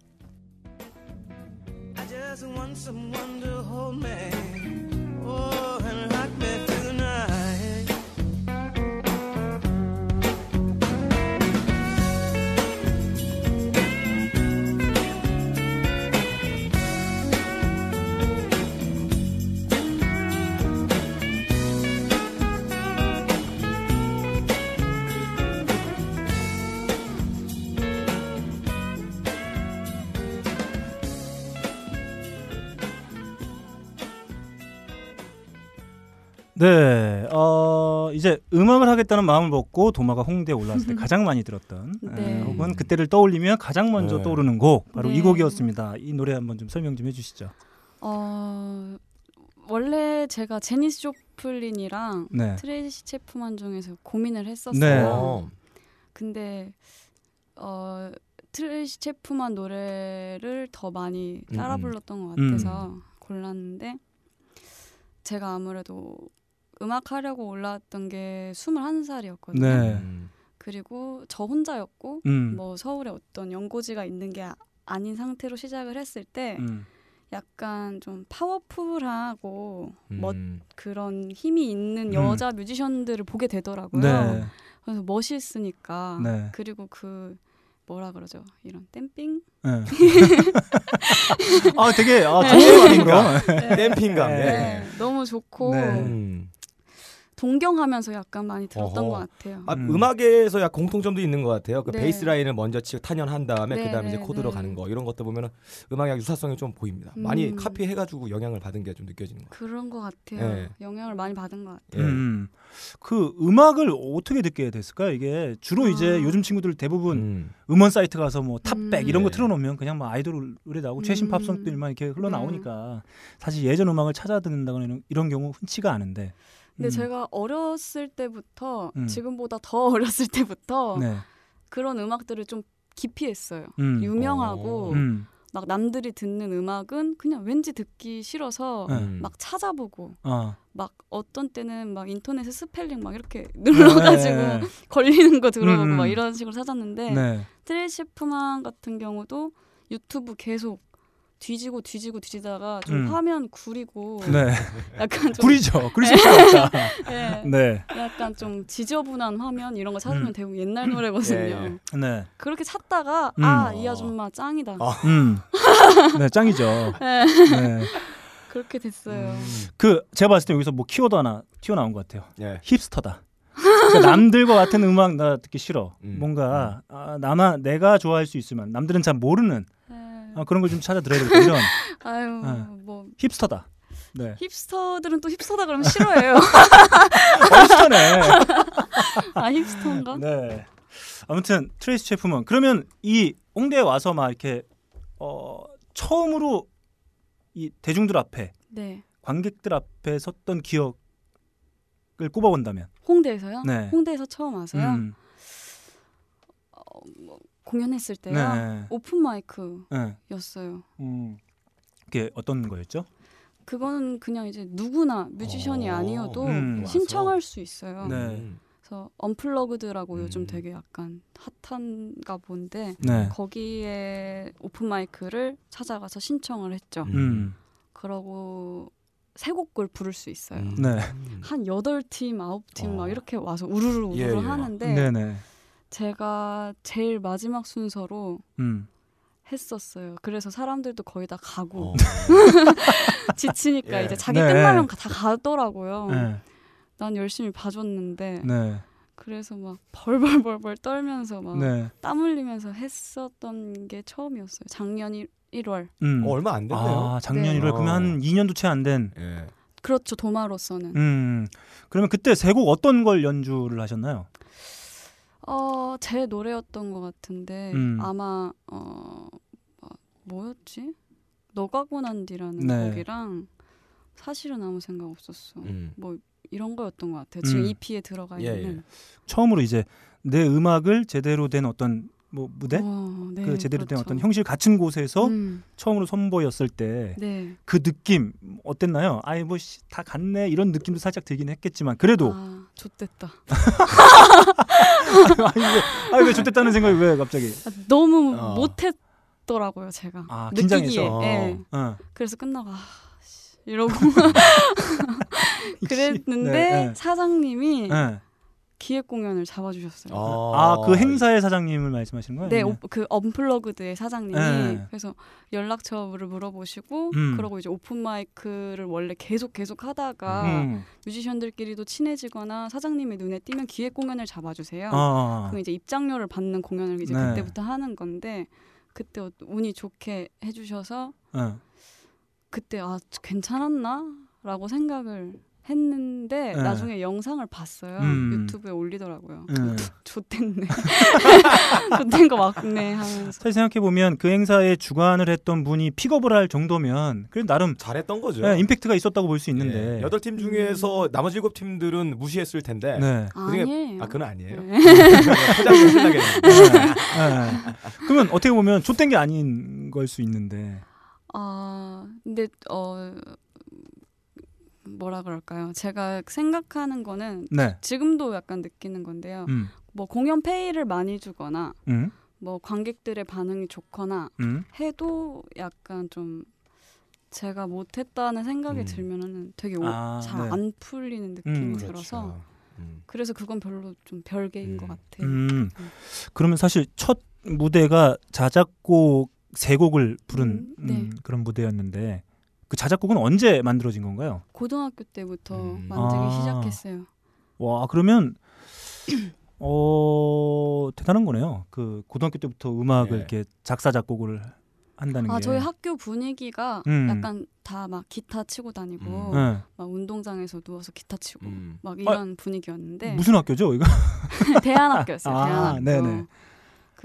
네, 어, 이제 음악을 하겠다는 마음을 먹고 도마가 홍대에 올라왔을 때 가장 많이 들었던 네. 어, 혹은 그때를 떠올리면 가장 먼저 네. 떠오르는 곡 바로 네. 이 곡이었습니다. 이 노래 한번 좀 설명 좀 해주시죠. 어, 원래 제가 제니스 조플린이랑 네. 트레이시 채프먼 중에서 고민을 했었어요. 네. 근데 어, 트레이시 채프먼 노래를 더 많이 따라 음. 불렀던 것 같아서 음. 골랐는데 제가 아무래도 음악 하려고 올라왔던 게 21살이었거든요. 네. 음. 그리고 저 혼자였고 음. 뭐 서울에 어떤 연고지가 있는 게 아, 닌 상태로 시작을 했을 때 음. 약간 좀 파워풀하고 멋 음. 그런 힘이 있는 음. 여자 뮤지션들을 보게 되더라고요. 네. 그래서 멋있으니까 네. 그리고 그 뭐라 그러죠? 이런 댐핑? 네. *laughs* 아 되게 아, 좋은 말인가? 네. 댐핑감. 네. 네. 너무 좋고 네. 음. 동경하면서 약간 많이 들었던 어허. 것 같아요. 아, 음. 악에서 약 공통점도 있는 것 같아요. 그 네. 베이스 라인을 먼저 치고 탄연한 다음에 네, 그다음에 이제 네, 코드로 네. 가는 거 이런 것들 보면은 음악의 유사성이 좀 보입니다. 음. 많이 카피해가지고 영향을 받은 게 좀 느껴지는 것 같아요. 그런 것 같아요. 네. 영향을 많이 받은 것 같아요. 음. 그 음악을 어떻게 듣게 됐을까요? 이게 주로 아. 이제 요즘 친구들 대부분 음원 사이트 가서 뭐 top백 음. 이런 거 네. 틀어놓으면 그냥 뭐 아이돌 노래 나오고 최신 음. 팝송들만 이렇게 흘러나오니까 사실 예전 음악을 찾아 듣는다거나 이런, 이런 경우 흔치가 않은데. 근데 음. 제가 어렸을 때부터 음. 지금보다 더 *laughs* 어렸을 때부터 네. 그런 음악들을 좀 깊이 했어요. 음. 유명하고 음. 막 남들이 듣는 음악은 그냥 왠지 듣기 싫어서 네. 막 찾아보고 어. 막 어떤 때는 막 인터넷에 스펠링 막 이렇게 *laughs* 눌러가지고 네. *laughs* 걸리는 거 들어보고 막 음. 이런 식으로 찾았는데 네. 트레이시 채프먼 같은 경우도 유튜브 계속 뒤지고 뒤지고 뒤지다가 좀 음. 화면 구리고 네. 약간 좀 구리죠. *laughs* 구리실 수가 없다. 네. 네. 약간 좀 지저분한 화면 이런 거 찾으면 음. 대부분 옛날 노래거든요. 예, 예. 네. 그렇게 찾다가 음. 아이 아줌마 짱이다. 어. 음. 네, 짱이죠. 네. 네. 그렇게 됐어요. 음. 그 제가 봤을 때 여기서 뭐 키워드 하나 튀어나온 것 같아요. 예. 힙스터다. 그러니까 남들과 같은 음악 나 듣기 싫어. 음. 뭔가 아, 나만 내가 좋아할 수 있으면 남들은 잘 모르는 아, 그런 걸 좀 찾아 들어야 되겠다. 이런. 아유, 네. 뭐 hipster다. 네. hipster들은 또 hipster다 그러면 싫어해요. *laughs* hipster네. 아 hipster인가? 네. 아무튼 트레이시 채프먼 그러면 이 홍대에 와서 막 이렇게 어 처음으로 이 대중들 앞에 네. 관객들 앞에 섰던 기억을 꼽아본다면 홍대에서요? 네. 홍대에서 처음 와서요. 음. 어, 뭐 공연했을 때요. 네. open mic였어요. 네. 음, 그게 어떤 거였죠? 그거는 그냥 이제 누구나 뮤지션이 어, 아니어도 음. 신청할 수 있어요. 네. 그래서 언플러그드라고 음. 요즘 되게 약간 hot한가 본데 네. 거기에 open mic를 찾아가서 신청을 했죠. 음. 그러고 세 곡을 부를 수 있어요. 음. 네. 한 여덟 팀, 아홉 팀 막 어. 이렇게 와서 우르르 우르르 예, 예. 하는데 네네. 제가 제일 마지막 순서로 음. 했었어요. 그래서 사람들도 거의 다 가고 어. *laughs* 지치니까 예. 이제 자기 네. 끝나면 다 가더라고요. 네. 난 열심히 봐줬는데 네. 그래서 막 벌벌벌벌 떨면서 막땀 네. 흘리면서 했었던 게 처음이었어요. 작년 1, 월 음. 어, 얼마 안 됐네요. 아, 작년 네. 1월 그러면 한 2년도 채 안 된. 예. 그렇죠. 도마로서는. 음. 그러면 그때 세 곡 어떤 걸 연주를 하셨나요? 어, 제 노래였던 것 같은데 음. 아마 어, 어 뭐였지? 너가 고난 뒤라는 네. 곡이랑 사실은 아무 생각 없었어. 음. 뭐 이런 거였던 것 같아요. 지금 음. EP에 들어가 예, 있는. 예. 처음으로 이제 내 음악을 제대로 된 어떤 뭐 무대 어, 네, 그 제대로 그렇죠. 된 어떤 형실 갖춘 곳에서 음. 처음으로 선보였을 때그 네. 그 느낌 어땠나요? 아이 뭐 다 갔네 이런 느낌도 살짝 들긴 했겠지만 그래도 아, 좋댔다. *laughs* 아니 왜, 좋댔다는 생각이 왜 갑자기? 아, 너무 어. 못했더라고요 제가. 아, 긴장해서. 네. 어. 그래서 끝나고 아, 이러고 *laughs* 그랬는데 네, 네. 사장님이 네. 기획 공연을 잡아주셨어요. 아, 그 행사의 사장님을 말씀하시는 거예요? 네, 오, 그 언플러그드의 사장님이 네. 그래서 연락처를 물어보시고 음. 그러고 이제 오픈 마이크를 원래 계속 계속 하다가 음. 뮤지션들끼리도 친해지거나 사장님의 눈에 띄면 기획 공연을 잡아주세요. 아. 그럼 이제 입장료를 받는 공연을 이제 네. 그때부터 하는 건데 그때 운이 좋게 해주셔서 네. 그때 아 괜찮았나라고 생각을 했는데 네. 나중에 영상을 봤어요. 음. 유튜브에 올리더라고요. 네. 좋댔네. *laughs* 좋댄 거 맞네 하면서. 사실 생각해 보면 그 행사에 주관을 했던 분이 픽업을 할 정도면 그래 나름 잘했던 거죠. 네, 임팩트가 있었다고 볼 수 있는데 네. 여덟 팀 중에서 음. 나머지 일곱 팀들은 무시했을 텐데. 네. 그중에 아니에요. 아 그건 아니에요. 네. *laughs* 네. 그러면 어떻게 보면 좆된 게 아닌 걸 수 있는데. 아 근데 어 뭐라 그럴까요? 제가 생각하는 거는 네. 지금도 약간 느끼는 건데요. 음. 뭐 공연 페이를 많이 주거나 음. 뭐 관객들의 반응이 좋거나 음. 해도 약간 좀 제가 못했다는 생각이 음. 들면은 되게 아, 잘안 네. 풀리는 느낌이 음. 들어서 그렇죠. 음. 그래서 그건 별로 좀 별개인 것 같아요. 그러면 사실 첫 무대가 자작곡 세 곡을 부른 네. 그런 무대였는데 그 자작곡은 언제 만들어진 건가요? 고등학교 때부터 음. 만들기 아. 시작했어요. 와 그러면 *clears throat* 어 대단한 거네요. 그 고등학교 때부터 음악을 네. 이렇게 작사 작곡을 한다는 아, 게. 저희 학교 분위기가 음. 약간 다 막 기타 치고 다니고 음. 네. 막 운동장에서 누워서 기타 치고 음. 막 이런 아, 분위기였는데 무슨 학교죠 이거? *laughs* 대안학교였어요. 아, 대안학교. 네네.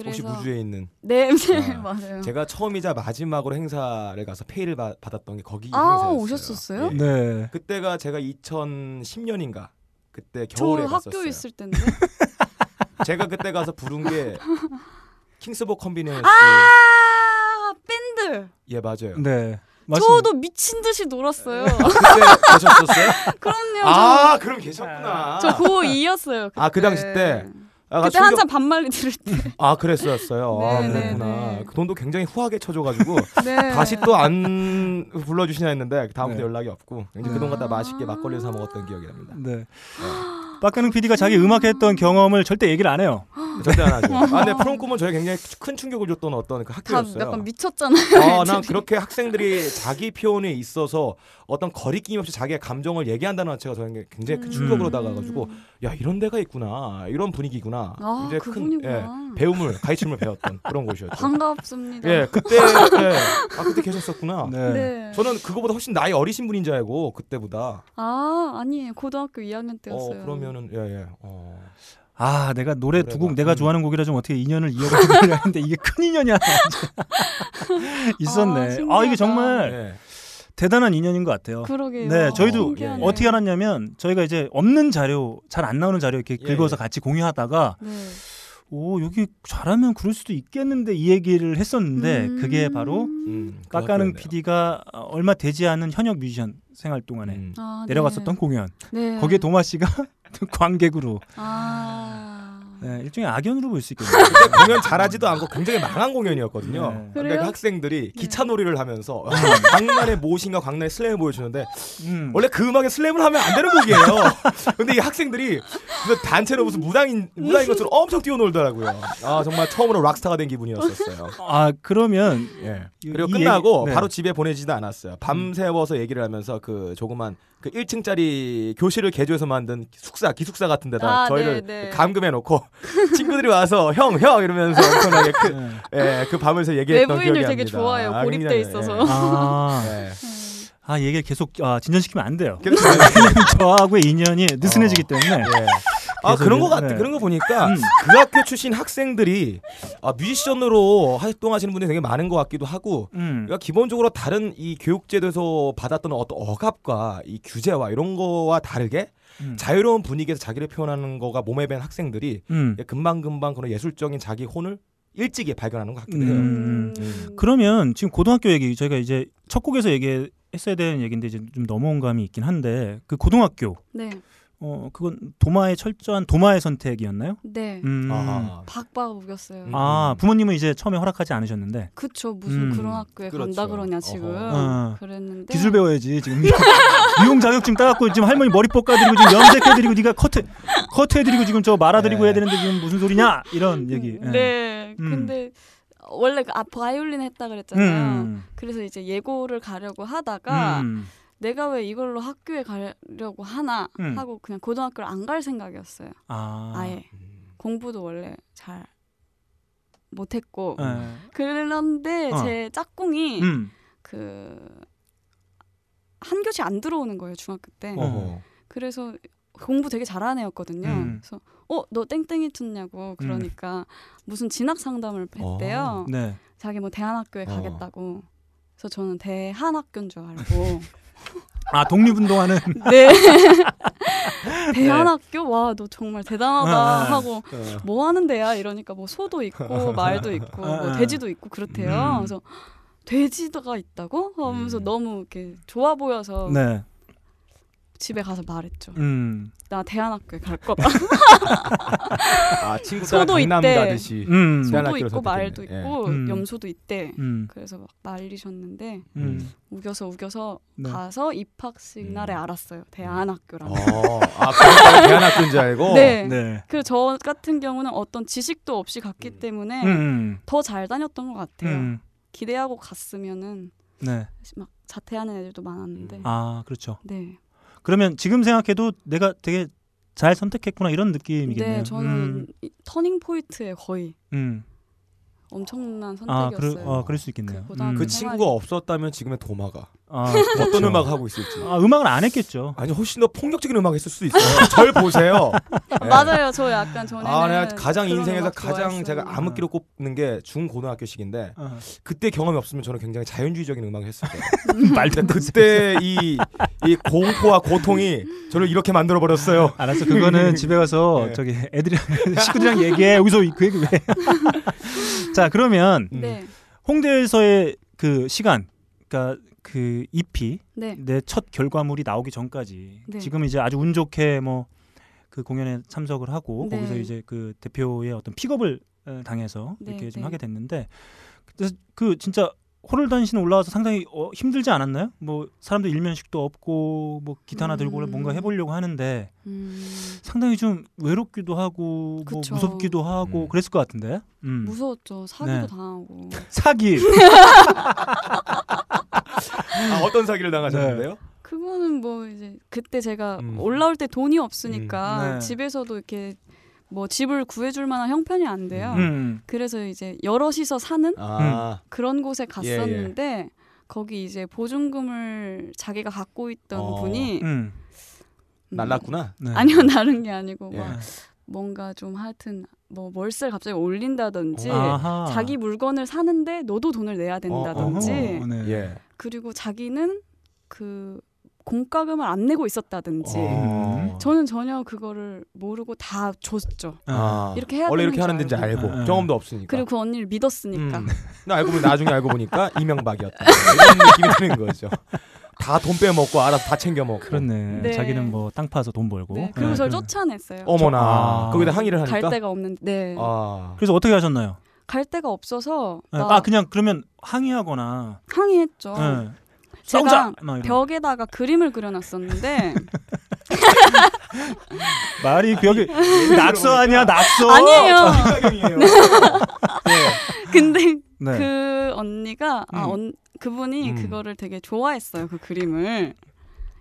혹시 무주에 있는 네, 네 아, *laughs* 맞아요. 제가 처음이자 마지막으로 행사를 가서 페이를 바, 받았던 게 거기 아, 행사였어요. 오셨었어요? 네. 네. 그때가 제가 2010년인가 그때 겨울에 저 갔었어요. 학교 있을 텐데. *laughs* 제가 그때 가서 부른 게 킹스보 컨비네스. 아 밴드. 예 맞아요. 네. 맞습니다. 저도 미친 듯이 놀았어요. 그때 계셨었어요? *laughs* 그럼요. 아, 저, 그럼 계셨구나. 저 고2였어요. 아, 그 당시 때. 아, 그때. 한참 반말리 들을 때. 아 그랬었어요. 네, 아 네, 그랬구나. 네, 그 돈도 굉장히 후하게 쳐줘가지고 *laughs* 네. 다시 또 안 불러주시나 했는데 다음부터 네. 연락이 없고 이제 그돈 갖다 맛있게 막걸리 사 먹었던 기억이 납니다. 네. 박가능 PD가 자기 음악했던 경험을 절대 얘기를 안 해요. 절대 안 하죠. *laughs* 아, 근데 프롬 꿈은 저희 굉장히 큰 충격을 줬던 어떤 그 학교였어요. 약간 미쳤잖아요. 아, 난 그렇게 학생들이 자기 표현에 있어서 어떤 거리낌 없이 자기의 감정을 얘기한다는 자체가 저에게 굉장히 큰 충격으로 음. 다가가지고 야 이런 데가 있구나 이런 분위기구나 아, 이제 큰 예, 배움을 가르침을 배웠던 그런 곳이었죠. 반갑습니다. 예 그때 예, 아 그때 계셨었구나. 네. 네. 저는 그거보다 훨씬 나이 어리신 분인 줄 알고 그때보다. 아 아니에요 고등학교 2학년 때였어요. 어, 그러면은 예예. 예. 어. 아, 내가 노래 두 곡 내가 좋아하는 곡이라 좀 어떻게 인연을 이어가려고 *laughs* 했는데 이게 큰 인연이야. *laughs* 있었네. 아, 아, 이게 정말 네. 대단한 인연인 것 같아요. 그러게요. 네, 저희도 신 어떻게 알았냐면 저희가 이제 없는 자료, 잘 안 나오는 자료 이렇게 예, 긁어서 예. 같이 공유하다가 네. 오 여기 잘하면 그럴 수도 있겠는데 이 얘기를 했었는데 음~ 그게 바로 음, 깎가는 PD가 얼마 되지 않은 현역 뮤지션 생활 동안에 음. 아, 네. 내려갔었던 네. 공연. 네. 거기에 도마 씨가 *laughs* 관객으로. 아. 네, 일종의 악연으로 볼 수 있겠네요. *laughs* 공연 잘하지도 않고 굉장히 망한 공연이었거든요. 네. 그러니까 학생들이 네. 기차놀이를 하면서 음. *laughs* 광란의 모신과 광란의 슬램을 보여주는데 음. 원래 그 음악에 슬램을 하면 안 되는 곡이에요. *laughs* 근데 이 학생들이 단체로 무슨 무당인 무당인 것처럼 엄청 뛰어놀더라고요. 아 정말 처음으로 락스타가 된 기분이었었어요. 아 그러면 예. 그리고 끝나고 얘기, 네. 바로 집에 보내지도 않았어요. 밤새워서 얘기를 하면서 그 조그만 그 1층짜리 교실을 개조해서 만든 숙사 기숙사 같은 데다 아, 저희를 네, 네. 감금해 놓고 *laughs* 친구들이 와서 형 형 이러면서 엄청나게 그, 네. 예, 그 밤에서 얘기했던 기억이 납니다. 되게 좋아해요. 아, 고립돼 있어서. 아. *laughs* 네. 아 얘기를 계속 아, 진전시키면 안 돼요. *laughs* 저하고의 인연이 느슨해지기 어. 때문에. 네. 아 그런 거 같아. 네. 그런 거 보니까 음. 그 학교 출신 학생들이 아, 뮤지션으로 활동하시는 분들이 되게 많은 것 같기도 하고. 음. 그러니까 기본적으로 다른 이 교육제도에서 받았던 어떤 억압과 이 규제와 이런 거와 다르게 음. 자유로운 분위기에서 자기를 표현하는 거가 몸에 밴 학생들이 음. 금방 금방 그런 예술적인 자기 혼을 일찍이 발견하는 것 같기도 해요. 음. 음. 그러면 지금 고등학교 얘기 저희가 이제 첫 곡에서 얘기했어야 되는 얘기인데 이제 좀 넘어온 감이 있긴 한데 그 고등학교. 네. 어 그건 도마의 철저한 도마의 선택이었나요? 네. 음. 박박 우겼어요. 아 부모님은 이제 처음에 허락하지 않으셨는데. 그쵸 무슨 음. 그런 학교에 그렇죠. 간다 그러냐 지금. 어. 그랬는데. 기술 배워야지 지금. *laughs* 미용 자격증 따갖고 지금 할머니 머리 볶아드리고 지금 염색해드리고 네가 커트 커트해드리고 지금 저 말아드리고 네. 해야 되는데 지금 무슨 소리냐 이런 얘기. 네. 네. 음. 근데 원래 그 아, 바이올린 했다 그랬잖아요. 음. 그래서 이제 예고를 가려고 하다가. 음. 내가 왜 이걸로 학교에 가려고 하나 음. 하고 그냥 고등학교를 안 갈 생각이었어요. 아. 예 공부도 원래 잘 못했고 네. 그런데 어. 제 짝꿍이 음. 그 한 교시 안 들어오는 거예요 중학교 때. 어허. 그래서 공부 되게 잘하는 애였거든요. 음. 그래서 어 너 땡땡이 쳤냐고 그러니까 음. 무슨 진학 상담을 했대요. 어. 네. 자기 뭐 대한학교에 어. 가겠다고. 그래서 저는 대한학교인 줄 알고 *laughs* 아 독립운동하는. *laughs* 네. *laughs* 대한학교? 와너 정말 대단하다 아, 하고 아, 뭐 하는 데야? 이러니까 뭐 소도 있고 *laughs* 말도 있고 뭐 돼지도 있고 그렇대요. 음. 그래서 돼지가 있다고? 하면서 음. 너무 이렇게 좋아 보여서 네. 집에 가서 말했죠. 음. 나 대한학교에 갈 거다. 아 *laughs* 친구가 강남 가듯이 음. 소도 있고 말도 있고 예. 음. 염소도 있대. 음. 그래서 막 말리셨는데 음. 우겨서 우겨서 네. 가서 입학식 날에 음. 알았어요. 대한학교라고. 어. 아 그러니까 대한학교인 줄 알고. 네. 네. 그저 같은 경우는 어떤 지식도 없이 갔기 때문에 더잘 다녔던 것 같아요. 기대하고 갔으면은 네. 막 자퇴하는 애들도 많았는데. 아 그렇죠. 네. 그러면 지금 생각해도 내가 되게 잘 선택했구나 이런 느낌이겠네요. 네, 저는 음. turning point에 거의 음. 엄청난 선택이었어요. 아, 그러, 어, 그럴 수 있겠네요. 그, 음. 그 친구가 없었다면 지금의 도마가 아, *laughs* 어떤 그렇죠. 음악 하고 있을지. 아, 음악을 안 했겠죠. 아니 훨씬 더 폭력적인 음악 했을 수도 있어요. *laughs* 절 보세요. 네. *laughs* 맞아요. 저 약간 전에 아, 내가 가장 인생에서 가장 제가 암흑기로 꼽는 게 중고등학교 시기인데 어. 그때 경험이 없으면 저는 굉장히 자연주의적인 음악을 했을 거예요. 말도 그때 이, 이 공포와 고통이 저를 이렇게 만들어 버렸어요. 알았어. 그거는 집에 가서 네. 저기 애들이랑 식구들이랑 얘기해. 여기서 그 얘기 왜? 자, 그러면 네. 홍대에서의 그 시간 그러니까 그 EP 네. 내 첫 결과물이 나오기 전까지 네. 지금 이제 아주 운 좋게 뭐 그 공연에 참석을 하고 네. 거기서 이제 그 대표의 어떤 픽업을 당해서 네, 이렇게 좀 네. 하게 됐는데 그래서 그 진짜 호를 단신 올라와서 상당히 어, 힘들지 않았나요? 뭐 사람들 일면식도 없고 뭐 기타 하나 들고 음. 뭔가 해보려고 하는데 음. 상당히 좀 외롭기도 하고 뭐 무섭기도 하고 음. 그랬을 것 같은데. 음. 무서웠죠. 사기도 네. 당하고. 사기. *laughs* *laughs* *laughs* 아, 어떤 사기를 당하셨는데요? 네. 그거는 뭐 이제 그때 제가 음. 올라올 때 돈이 없으니까 음. 네. 집에서도 이렇게 뭐 집을 구해줄 만한 형편이 안 돼요. 음. 음. 그래서 이제 여럿이서 사는 아. 그런 곳에 갔었는데 예, 예. 거기 이제 보증금을 자기가 갖고 있던 어. 분이 음. 음. 날랐구나. 네. 아니요 *laughs* 나른 게 아니고 예. 막 뭔가 좀 하여튼 뭐 월세를 갑자기 올린다든지 아하. 자기 물건을 사는데 너도 돈을 내야 된다든지 어, 네. 예. 그리고 자기는 그 공과금을 안 내고 있었다든지 어. 저는 전혀 그거를 모르고 다 줬죠. 아. 이렇게 해야 원래 이렇게 하는 데인지 알고 아. 경험도 없으니까. 그리고 그 언니를 믿었으니까. 음. 알고 보니 나중에 알고 보니까 *laughs* 이명박이었다. 이런 느낌이 드는 거죠. 다 돈 빼먹고 알아서 다 챙겨 먹고. 그렇네. 네. 자기는 뭐 땅 파서 돈 벌고. 네, 그리고 네. 저를 쫓아냈어요. 어머나. 아. 거기다 항의를 하니까. 갈 데가 없는데. 네. 아. 그래서 어떻게 하셨나요? 갈 데가 없어서. 네. 나... 아 그냥 그러면 항의하거나. 항의했죠. 네. 제가 벽에다가 그림을 그려놨었는데 *laughs* 말이 벽에 낙서 아니야 낙서 아니에요. *laughs* 네. 근데 네. 그 언니가 아, 음. 아 언, 그분이 음. 그거를 되게 좋아했어요 그 그림을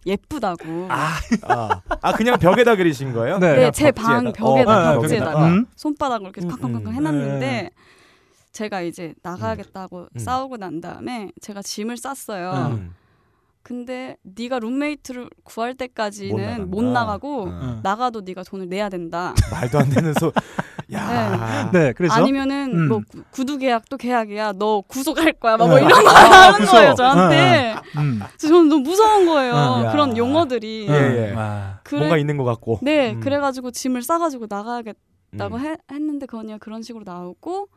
예쁘다고. 아, 아, 아 그냥 벽에다 그리신 거예요? 네, 네제 방 벽에다 어, 벽지에다가 음? 손바닥으로 이렇게 쾅쾅쾅 음, 해놨는데 네. 제가 이제 나가겠다고 음. 싸우고 난 다음에 제가 짐을 쌌어요. 음. 근데 네가 룸메이트를 구할 때까지는 못, 못 나가고 어. 나가도 네가 돈을 내야 된다. *laughs* 말도 안 되는 소. 야. 네. 네, 그래서 아니면은 음. 뭐 구두 계약도 계약이야. 너 구속할 거야. 막뭐 네. 이런 거 아, 하는 거예요 저한테. 네. 음. 그래서 저는 너무 무서운 거예요. 야. 그런 용어들이. 예, 예. 그래, 뭔가 있는 것 같고. 네, 음. 그래가지고 짐을 싸가지고 나가겠다고 음. 해, 했는데 그 언니가 그런 식으로 나오고.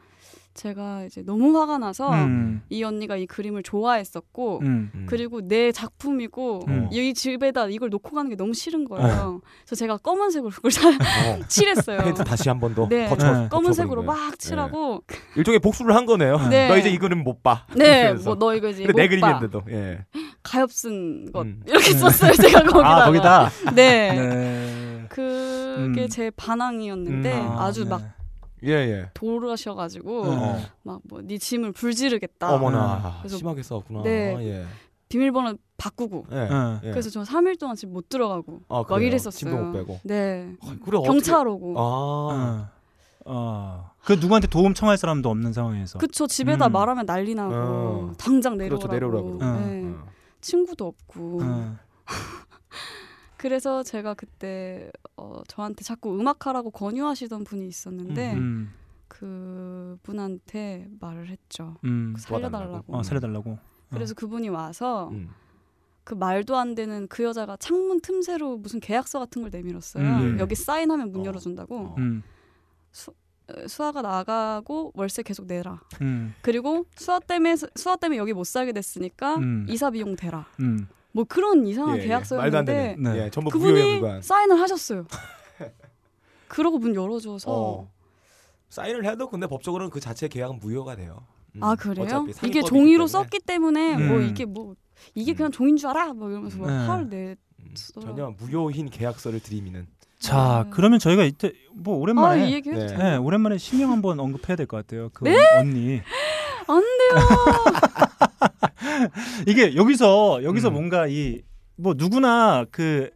제가 이제 너무 화가 나서 음. 이 언니가 이 그림을 좋아했었고 음. 음. 그리고 내 작품이고 음. 이 집에다 이걸 놓고 가는 게 너무 싫은 거예요. 어. 그래서 제가 검은색으로 그걸 어. *laughs* 칠했어요. 페인트 다시 한 번 더. 네. 네. 검은색으로 막 칠하고 네. 일종의 복수를 한 거네요. *laughs* 네. 너 이제 이 그림 못 봐. 네. 뭐 너 이거 이제 내 그림인데도. 예. 가엾 쓴것 음. 이렇게 썼어요. 제가 거기다가. 아, 거기다. 네. 네. 그게 음. 제 반항이었는데 아, 주 네. 막 예, 예. 돌으셔가지고 어. 막뭐 네 짐을 불지르겠다. 어머나 그래서 심하게 싸웠구나. 네. 아, 예. 비밀번호 바꾸고. 예, 예. 그래서 저 3일 동안 집 못 들어가고 아, 막 이랬었어요. 짐도 못 빼고. 네. 아, 그래, 경찰 오고. 아. 아. 그 누구한테 도움 청할 사람도 없는 상황에서. 그쵸 집에다 음. 말하면 난리 나고 어. 당장 내려오라고. 그렇죠, 내려오라고. 네. 어. 친구도 없고. *laughs* 어. 그래서 제가 그때 어, 저한테 자꾸 음악하라고 권유하시던 분이 있었는데 음. 음. 그 분한테 말을 했죠. 음. 그 살려달라고. 어, 살려달라고. 그래서 어. 그분이 와서 음. 그 말도 안 되는 그 여자가 창문 틈새로 무슨 계약서 같은 걸 내밀었어요. 음. 여기 사인하면 문 어. 열어준다고. 어. 음. 수, 수아가 나가고 월세 계속 내라. 그리고 수아 때문에 수아 때문에 여기 못 살게 됐으니까 이사 비용 대라. 뭐 그런 이상한 예, 예. 계약서였는데 예, 네. 전부 그분이 사인을 하셨어요. *laughs* 그러고 문 열어줘서 어. 사인을 해도 근데 법적으로는 그 자체 계약은 무효가 돼요. 음. 아 그래요? 이게 종이로 썼기 때문에 뭐 음. 뭐 이게 뭐 이게 그냥 음. 종인 줄 알아? 뭐 이러면서 막 네. 화를 내. 음, 전혀 무효인 계약서를 들이미는. 자, 네. 그러면 저희가 이때 뭐 오랜만에 아, 네. 네, 오랜만에 신명 한번 언급해야 될 것 같아요. 그 네? 언니. 안 돼요. *laughs* *laughs* 이게 여기서 여기서 음. 뭔가 이 뭐 누구나 그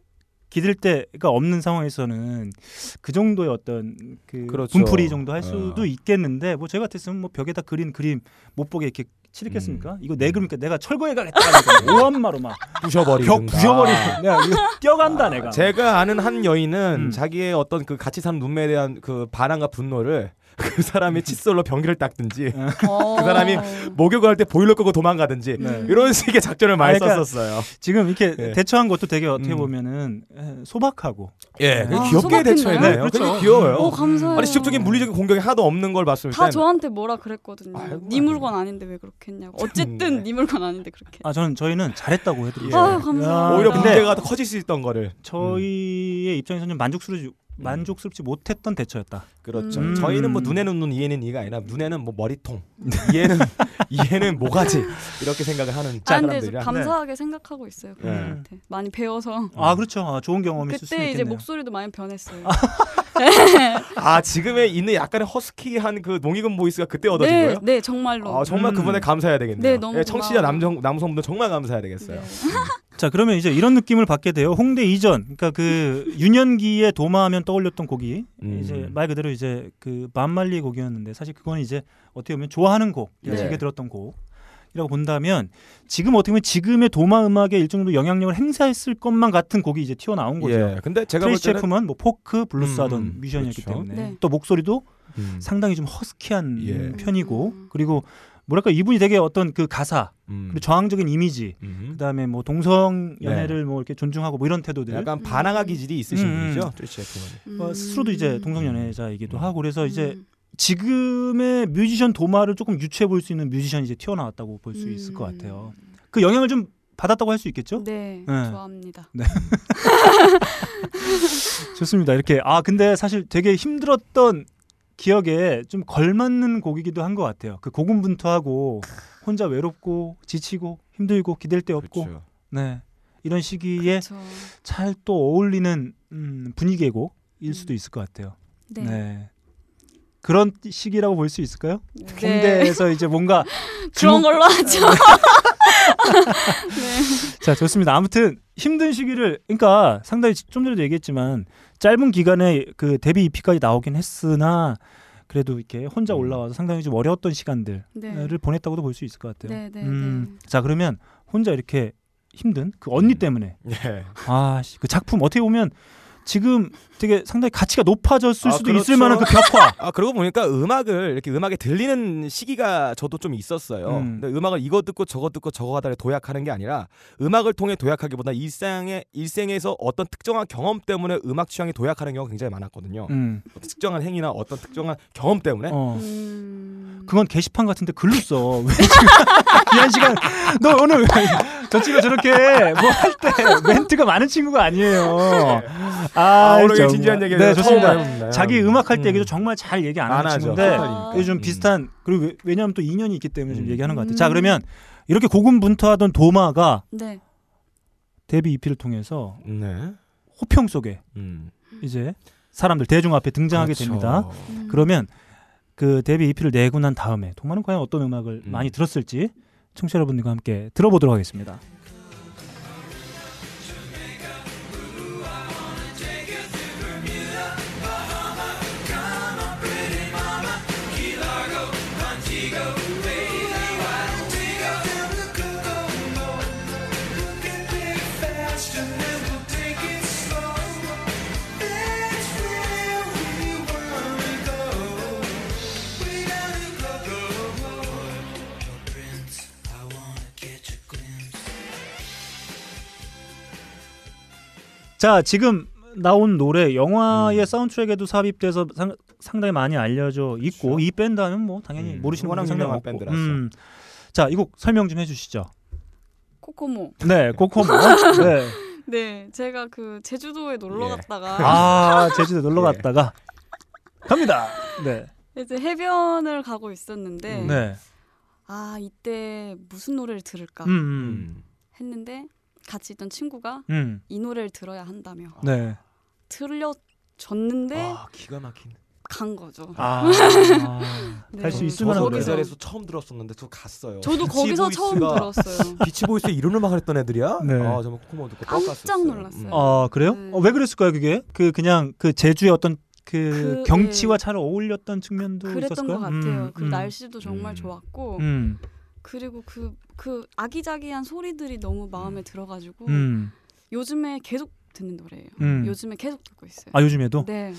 기댈 데가 없는 상황에서는 그 정도의 어떤 그 그렇죠. 분풀이 정도 할 어. 수도 어. 있겠는데 뭐 제가 같았으면 뭐 벽에다 그린 그림 못 보게 이렇게 칠했겠습니까? 음. 이거 내 그림니까 내가 철거해 가겠다. *laughs* 오한마로 막 부셔버리고 벽 부셔버리고 내가 이거 뛰어간다 아, 내가. 제가 아는 한 여인은 음. 자기의 어떤 그 같이 사는 룸메에 대한 그 반항과 분노를 *laughs* 그 사람이 칫솔로 변기를 닦든지 어. *laughs* 그 사람이 목욕을 할 때 보일러 끄고 도망가든지 네. 이런 식의 작전을 많이 그러니까 썼었어요. 지금 이렇게 네. 대처한 것도 되게 어떻게 음. 보면은 소박하고 예 아, 귀엽게 대처했네요. 그렇죠. 되게 귀여워요. 오, 감사해요. 아니 직접적인 물리적인 공격이 하나도 없는 걸 봤을 때 다 저한테 뭐라 그랬거든요. 아이고, 네 물건 아닌데 왜 그렇게 했냐고. 어쨌든 네. 네 물건 아닌데 그렇게. 아 저는 저희는 잘했다고 해드리죠. 예. 아 감사합니다. 오히려 문제가 더 커질 수 있던 거를 저희의 음. 입장에서는 만족스러워 음. 만족스럽지 못했던 대처였다. 그렇죠. 음. 저희는 뭐 눈에는 눈, 이에는 이가 아니라 눈에는 뭐 머리통, 이에는 *laughs* 이에는 모가지 이렇게 생각을 하는 아, 사람들이라. 감사하게 네. 생각하고 있어요. 그분한테 네. 많이 배워서. 아 그렇죠. 아, 좋은 경험이 있을 수 있겠네요. 그때 이제 목소리도 많이 변했어요. *laughs* 아 지금의 있는 약간의 허스키한 그 농익은 보이스가 그때 얻어진 네, 거예요? 네 정말로. 아 정말 음. 그분에 감사해야 되겠네요. 네 너무 네, 청취자 남성 남성분들 정말 감사해야 되겠어요. 네. 음. *laughs* 자 그러면 이제 이런 느낌을 받게 돼요. 홍대 이전, 그러니까 그 유년기에 도마하면 떠올렸던 곡이 음. 이제 말 그대로 이제 그 밥 말리 곡이었는데 사실 그건 이제 어떻게 보면 좋아하는 곡, 네. 즐겨 들었던 곡 이라고 본다면 지금 어떻게 보면 지금의 도마 음악에 일정 정도 영향력을 행사했을 것만 같은 곡이 이제 튀어나온 거죠. 예. 근데 제가 트레이시 채프먼 뭐 포크, 블루스 음, 하던 뮤지션이었기 그렇죠. 때문에 네. 또 목소리도 음. 상당히 좀 허스키한 예. 편이고 그리고 뭐랄까 이분이 되게 어떤 그 가사 음. 그리고 저항적인 이미지 음. 그다음에 뭐 동성 연애를 네. 뭐 이렇게 존중하고 뭐 이런 태도들 약간 반항화 기질이 있으신 음. 분이죠 음. 어, 스스로도 이제 동성 연애자이기도 하고 그래서 이제 지금의 뮤지션 도마를 조금 유추해 볼 수 있는 뮤지션이 이제 튀어나왔다고 볼 수 있을 것 같아요. 그 영향을 좀 받았다고 할 수 있겠죠? 네, 네. 좋아합니다. 네. *laughs* 좋습니다. 이렇게 아 근데 사실 되게 힘들었던 기억에 좀 걸맞는 곡이기도 한 것 같아요. 그 고군분투하고 혼자 외롭고 지치고 힘들고 기댈 데 없고 그렇죠. 네 이런 시기에 잘또 어울리는 음, 분위기의 곡일 음. 수도 있을 것 같아요. 네. 네. 그런 시기라고 볼 수 있을까요? 네. 군대에서 이제 뭔가 *laughs* 그런 걸로 하죠. *laughs* 네. 자 좋습니다. 아무튼 힘든 시기를 그러니까 상당히 좀 전에도 얘기했지만 짧은 기간에 그 데뷔 EP까지 나오긴 했으나 그래도 이렇게 혼자 음. 올라와서 상당히 좀 어려웠던 시간들을 네. 보냈다고도 볼 수 있을 것 같아요. 네, 네, 음, 자 그러면 혼자 이렇게 힘든 그 언니 음. 때문에 네. 아그 작품 어떻게 보면 지금 되게 상당히 가치가 높아졌을 아, 수도 그렇죠. 있을 만한 그 벽화. *laughs* 아 그러고 보니까 음악을 이렇게 음악에 들리는 시기가 저도 좀 있었어요. 음. 근데 음악을 이거 듣고 저거 듣고 저거 하다 도약하는 게 아니라 음악을 통해 도약하기보다 일상의 일생에서 어떤 특정한 경험 때문에 음악 취향이 도약하는 경우가 굉장히 많았거든요. 음. 특정한 행위나 어떤 특정한 경험 때문에. 어. 음... 그건 게시판 같은데 글로 써. *laughs* 왜 귀한 시간 너 오늘 저 친구 저렇게 뭐 할 때 멘트가 많은 친구가 아니에요. 아, 아 오늘 진지한 얘기 네, 좋습니다. 자기 음악 할때 음. 정말 잘 얘기 안 하는 친구인데 아. 좀 비슷한 그리고 왜냐하면 또 인연이 있기 때문에 좀 음. 얘기하는 것 같아요. 자 그러면 이렇게 고군분투하던 도마가 네. 데뷔 EP를 통해서 네. 호평 속에 음. 이제 사람들 대중 앞에 등장하게 그렇죠. 됩니다. 음. 그러면 그 데뷔 EP를 내고 난 다음에 도마는 과연 어떤 음악을 음. 많이 들었을지 청취자 여러분들과 함께 들어보도록 하겠습니다. 자 지금 나온 노래 영화의 음. 사운드트랙에도 삽입돼서 상, 상당히 많이 알려져 있고 그렇죠. 이 밴드는 뭐 당연히 음. 모르시는 분은 상당히 없고 밴드라서. 음. 자이 곡 설명 좀 해주시죠. 코코모. 네, 코코모. 네. *laughs* 네, 제가 그 제주도에 놀러 예. 갔다가 *laughs* 아 제주도 놀러 예. 갔다가 갑니다. 네. 이제 해변을 가고 있었는데 네. 아 이때 무슨 노래를 들을까 음. 음. 했는데 같이 있던 친구가 음. 이 노래를 들어야 한다며 네. 들려줬는데 아, 기가 막힌 간 거죠. 아, *laughs* 네. 할수 있을 만한 그 자리에서 처음 들었었는데 저 갔어요. 저도 거기서 처음 들었어요. 비치보이스 이런 음악 했던 애들이야? 네. 아 정말 코코모 듣고 깜짝 놀랐어요. 아 그래요? 네. 어, 왜 그랬을까요 그게? 그 그냥 그 제주의 어떤 그, 그 경치와 네. 잘 어울렸던 측면도 그랬던 있었을까요? 것 같아요. 음, 그 음. 날씨도 정말 음. 좋았고 음. 그리고 그, 그 아기자기한 소리들이 너무 마음에 들어가지고 음. 요즘에 계속 듣는 노래예요. 음. 요즘에 계속 듣고 있어요. 아 요즘에도? 네.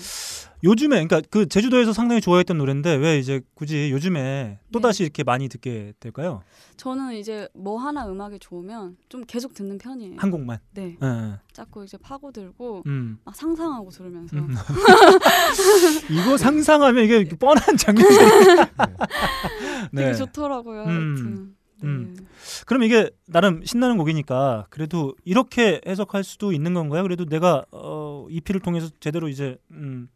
요즘에 그러니까 그 제주도에서 상당히 좋아했던 노래인데 왜 이제 굳이 요즘에 또 다시 네. 이렇게 많이 듣게 될까요? 저는 이제 뭐 하나 음악이 좋으면 좀 계속 듣는 편이에요. 한 곡만. 네. 네. 자꾸 이제 파고들고 음. 막 상상하고 들으면서. 음. *laughs* 이거 상상하면 이게 뻔한 장면이. 네. 되게 좋더라고요. 음. 하여튼. 음. 네. 그럼 이게 나름 신나는 곡이니까 그래도 이렇게 해석할 수도 있는 건가요? 그래도 내가 어, EP를 통해서 제대로 이제 음,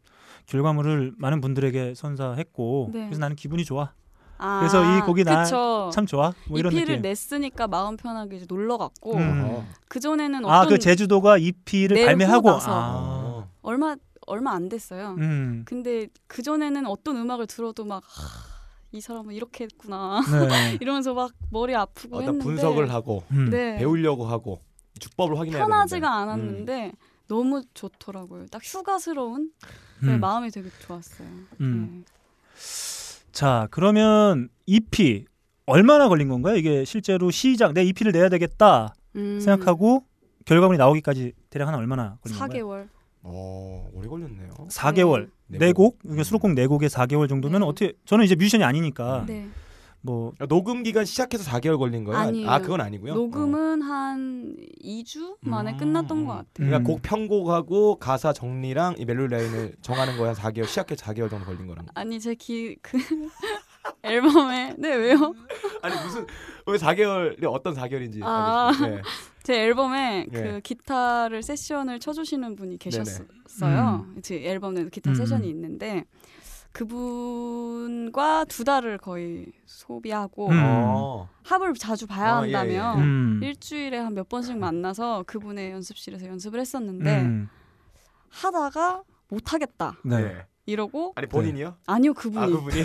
결과물을 많은 분들에게 선사했고 네. 그래서 나는 기분이 좋아. 아, 그래서 이 곡이 나 참 좋아. 뭐 이런 EP를 느낌. 냈으니까 마음 편하게 이제 놀러 갔고 음. 그 전에는 어떤 아그 제주도가 EP를 발매하고 아. 얼마 얼마 안 됐어요. 음. 근데 그 전에는 어떤 음악을 들어도 막 하, 이 사람은 이렇게 했구나 네. *laughs* 이러면서 막 머리 아프고 어, 했는데 분석을 하고 음. 네. 배우려고 하고 주법을 확인해야 편하지가 되는데. 않았는데 음. 너무 좋더라고요. 딱 휴가스러운 음. 마음이 되게 좋았어요. 음. 네. 자 그러면 EP 얼마나 걸린 건가요? 이게 실제로 시작 내 EP를 내야 되겠다 음. 생각하고 결과물이 나오기까지 대략 한 얼마나 걸린 4개월. 건가요? 4개월. 어 오래 걸렸네요. 4개월 네, 네곡 그러니까 수록곡 네 곡에 4개월 정도면 네. 어떻게 저는 이제 뮤지션이 아니니까 네. 뭐 녹음 기간 시작해서 4개월 걸린 거예요? 아니에요. 아 그건 아니고요. 녹음은 어. 한 2주 만에 음. 끝났던 것 같아요. 그러니까 음. 곡 편곡하고 가사 정리랑 이 멜로디 라인을 정하는 거에 한 4개월 시작해서 4개월 정도 걸린 거란 아니 제기그 *laughs* 앨범에 네 왜요? 아니 무슨 왜 4개월이 어떤 4개월인지 아, 네. 제 앨범에 네. 그 기타를 세션을 쳐주시는 분이 계셨어요. 음. 제 앨범에 기타 음. 세션이 있는데 그분과 두 달을 거의 소비하고 음. 어. 합을 자주 봐야 어, 한다면 예, 예. 음. 일주일에 한 몇 번씩 만나서 그분의 연습실에서 연습을 했었는데 음. 하다가 못 하겠다. 네. 이러고 아니 본인이요? 네. 아니요 그분이. 아 그분이.